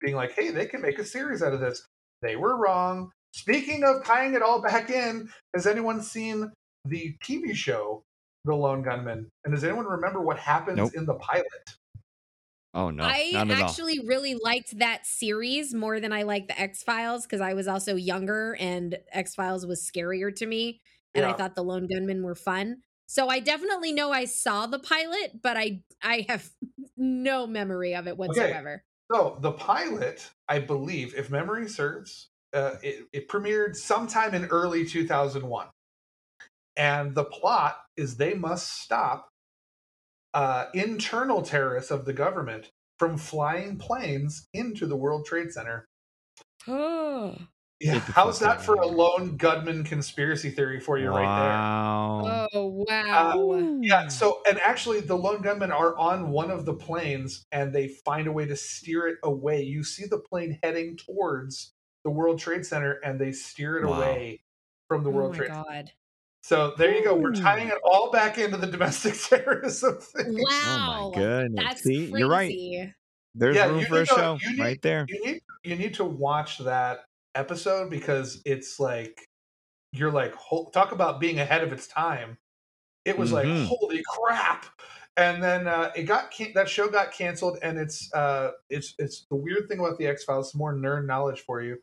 being like, "Hey, they can make a series out of this." They were wrong. Speaking of tying it all back in, has anyone seen the TV show The Lone Gunmen? And does anyone remember what happens Nope. in the pilot? Oh no, I not at all. actually really liked that series more than I liked the X Files because I was also younger and X Files was scarier to me. And I thought the lone gunmen were fun. So I definitely know I saw the pilot, but I I have *laughs* no memory of it whatsoever. So the pilot, I believe, if memory serves, uh, it, it premiered sometime in early 2001. And the plot is they must stop uh, internal terrorists of the government from flying planes into the World Trade Center. Oh. Yeah, how's that for a lone gunman conspiracy theory for you right there? Oh wow. there? Yeah, so and actually the lone gunmen are on one of the planes and they find a way to steer it away. You see the plane heading towards the World Trade Center and they steer it Wow. away from the oh World my Trade Center. god. So there you go. We're tying it all back into the domestic *laughs* terrorism thing. Wow. Oh my goodness. That's See, crazy. you're right. There's Yeah, room for a to- show need- right there. You need you need to watch that episode because it's like you're like ho- talk about being ahead of its time. It was Mhm. like holy crap, and then uh, it got can- that show got canceled, and it's uh it's it's the weird thing about the X Files. Some more nerd knowledge for you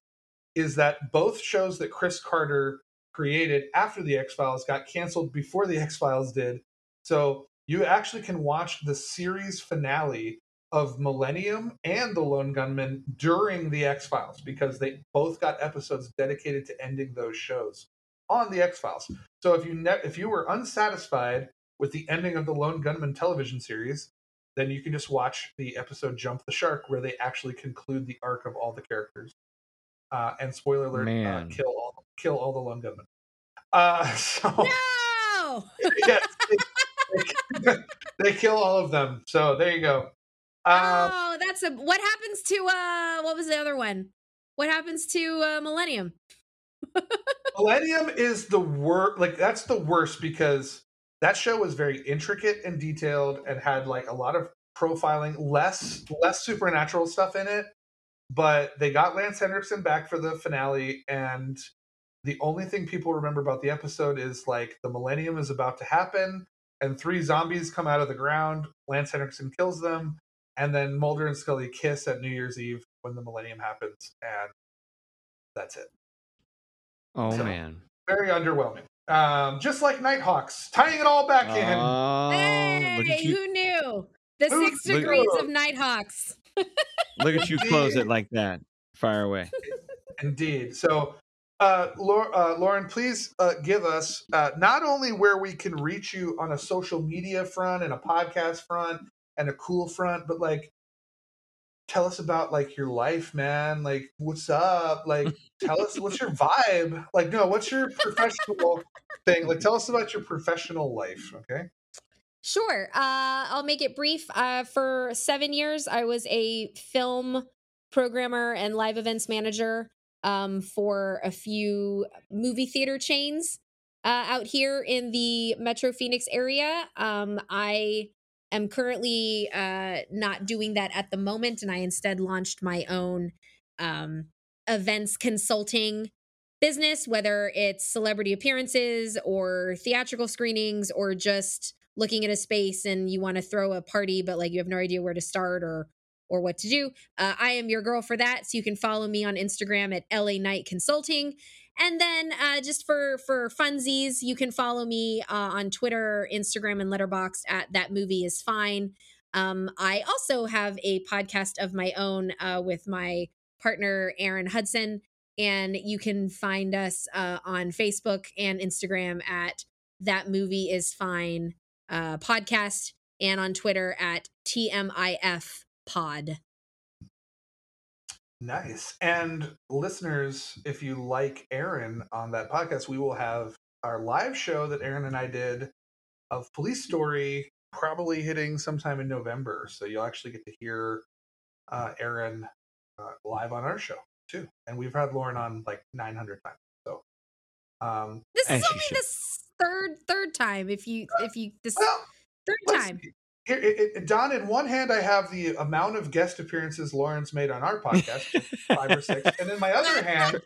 is that both shows that Chris Carter created after the X Files got canceled before the X Files did. So you actually can watch the series finale of Millennium and The Lone Gunman during the X Files because they both got episodes dedicated to ending those shows on the X Files. So if you ne- if you were unsatisfied with the ending of the Lone Gunman television series, then you can just watch the episode Jump the Shark where they actually conclude the arc of all the characters. Uh, and spoiler alert, uh, kill all kill all the Lone Gunmen. Uh, *laughs* so No. *laughs* yes, they, they- *laughs* they kill all of them. So there you go. Um, oh, that's a what happens to uh what was the other one? What happens to uh Millennium? *laughs* Millennium is the worst. Like that's the worst because that show was very intricate and detailed and had like a lot of profiling, less less supernatural stuff in it. But they got Lance Henriksen back for the finale, and the only thing people remember about the episode is like the Millennium is about to happen, and three zombies come out of the ground. Lance Henriksen kills them, and then Mulder and Scully kiss at New Year's Eve when the Millennium happens, and that's it. Oh So- man. Very underwhelming. Um, just like Nighthawks, tying it all back in. Oh, hey, look at you! who knew? The Who six knew? degrees of Nighthawks. *laughs* Look at you close it like that. Fire away. Indeed. So, uh, Lau- uh, Lauren, please uh, give us uh, not only where we can reach you on a social media front and a podcast front and a cool front, but like, tell us about like your life, man. Like, what's up? Like, tell us what's your vibe. Like, no, what's your professional thing? Like, tell us about your professional life. Okay. Sure. Uh, I'll make it brief. Uh, for seven years, I was a film programmer and live events manager um, for a few movie theater chains uh, out here in the Metro Phoenix area. Um, I am currently uh, not doing that at the moment, and I instead launched my own um, events consulting business, whether it's celebrity appearances or theatrical screenings or just looking at a space and you want to throw a party but like you have no idea where to start or or what to do uh, i am your girl for that. So you can follow me on instagram at la night consulting and then uh, just for for funsies you can follow me uh, on twitter instagram and letterboxd at that movie is fine um, i also have a podcast of my own uh, with my partner aaron hudson and you can find us uh, on facebook and instagram at that movie is fine uh, podcast and on Twitter at TMIF pod. Nice. And listeners, if you like Aaron on that podcast, we will have our live show that Aaron and I did of Police Story probably hitting sometime in November. So you'll actually get to hear uh, Aaron uh, live on our show too. And we've had Lauren on like 900 times. So, um, This is only the third third time. If you if you this well, 3rd time. Here, it, it, Don, in one hand, I have the amount of guest appearances Lauren's made on our podcast, five or six, and in my other hand,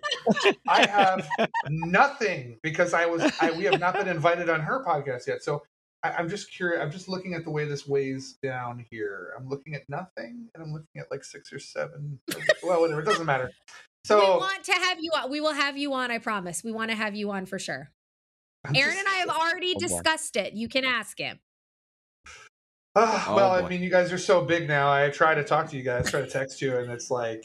I have nothing because I was I, we have not been invited on her podcast yet. So I, I'm just curious. I'm just looking at the way this weighs down here. I'm looking at nothing, and I'm looking at like six or seven. Well, whatever. It doesn't matter. So we want to have you on. We will have you on. I promise. We want to have you on for sure. I'm Aaron just- and I have already discussed it. You can ask him. Ah, Oh, well, I mean, you guys are so big now. I try to talk to you guys, try to text you, and it's like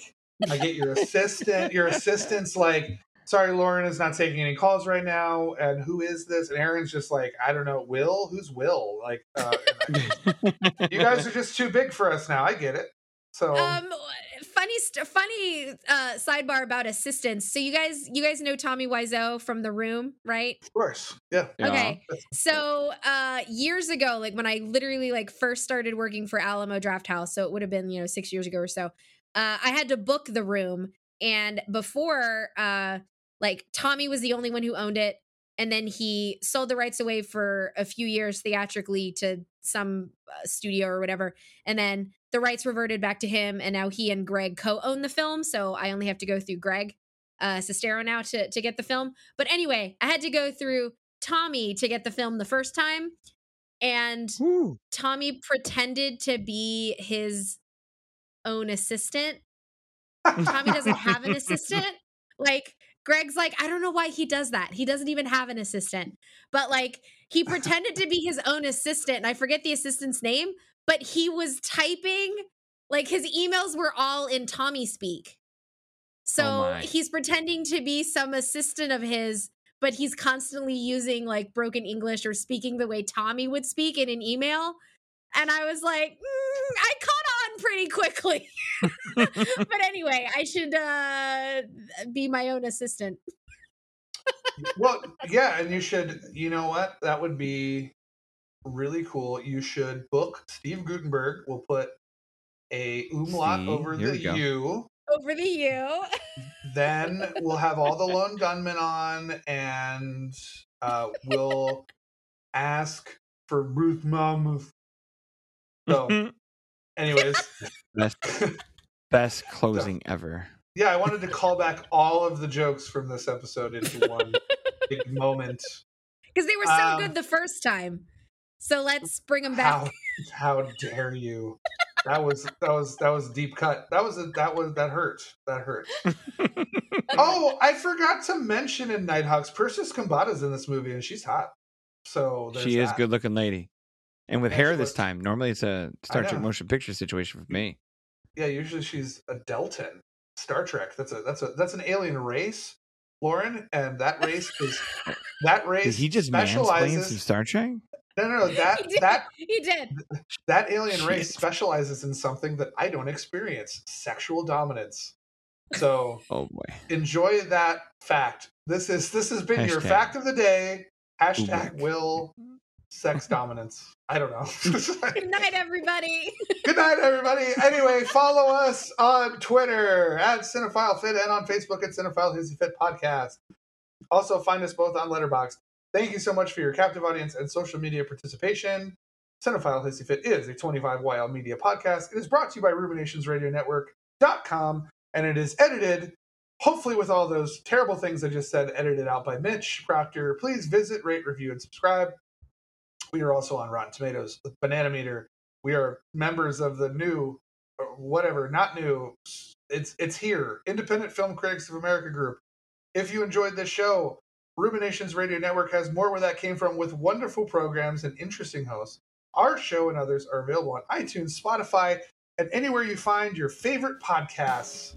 I get your assistant. Your assistant's like, "Sorry, Lauren is not taking any calls right now." And who is this? And Aaron's just like, "I don't know, Will. Who's Will?" Like, uh, *laughs* you guys are just too big for us now. I get it. So Um, funny, st- funny uh, sidebar about assistants. So you guys, you guys know Tommy Wiseau from The Room, right? of course, yeah. Yeah. Okay. So uh years ago, like when I literally like first started working for Alamo Drafthouse, so it would have been, you know, six years ago or so, uh I had to book the room. And before uh like Tommy was the only one who owned it. And then he sold the rights away for a few years theatrically to some uh, studio or whatever. And then the rights reverted back to him. And now he and Greg co own the film. So I only have to go through Greg uh, Sestero now to, to get the film. But anyway, I had to go through Tommy to get the film the first time. And Woo. Tommy pretended to be his own assistant. Tommy doesn't have an *laughs* assistant. Like, Greg's like, I don't know why he does that. He doesn't even have an assistant. But like, he pretended to be his own assistant. And I forget the assistant's name, but he was typing, like, his emails were all in Tommy speak. So oh my. he's pretending to be some assistant of his, but he's constantly using like broken English or speaking the way Tommy would speak in an email. And I was like, "Mm, I caught on pretty quickly. *laughs* but anyway, I should uh, be my own assistant. well, yeah, and you should. You know what? That would be really cool. You should book Steve Guttenberg. We'll put a umlaut See, over the. U. Over the U. Then *laughs* we'll have all the lone gunmen on, and uh, we'll ask for Ruth Mamas. So, *laughs* anyways, *laughs* best, best closing ever. yeah, I wanted to call back all of the jokes from this episode into one big *laughs* moment. Because they were so Um, good the first time. So let's bring them back. How how dare you? That was that was that was deep cut. That was a, that was that hurt. That hurt. oh, I forgot to mention in Nighthawks, Persis Khambatta's in this movie, and she's hot. So she is that. good looking lady, and with Yeah, hair this was. time. Normally it's a Star Trek motion picture situation for me. Yeah, usually she's a Deltan. Star Trek. That's a that's a that's an alien race, Lauren, and that race is *laughs* that race. Did he just mansplain some. Star Trek? No, no, no. *laughs* That he did. that he did. that alien race specializes in something that I don't experience: sexual dominance. So *laughs* Oh boy. enjoy that fact. This is this has been your fact of the day. Hashtag Uber. will sex dominance. I don't know. *laughs* *laughs* Good night, everybody. Good night, everybody. Anyway, follow us on Twitter at Cinephile Fit and on Facebook at Cinephile Hissy Fit Podcast. Also, find us both on Letterboxd. Thank you so much for your captive audience and social media participation. Cinephile Hissy Fit is a 25YL media podcast. It is brought to you by RuminationsRadioNetwork.com and it is edited, hopefully, with all those terrible things I just said, edited out by Mitch Proctor. Please visit, rate, review, and subscribe. We are also on Rotten Tomatoes, Banana Meter. We are members of the new, uh, whatever, not new. It's it's here. Independent Film Critics of America group. If you enjoyed this show, Ruminations Radio Network has more where that came from with wonderful programs and interesting hosts. Our show and others are available on iTunes, Spotify, and anywhere you find your favorite podcasts.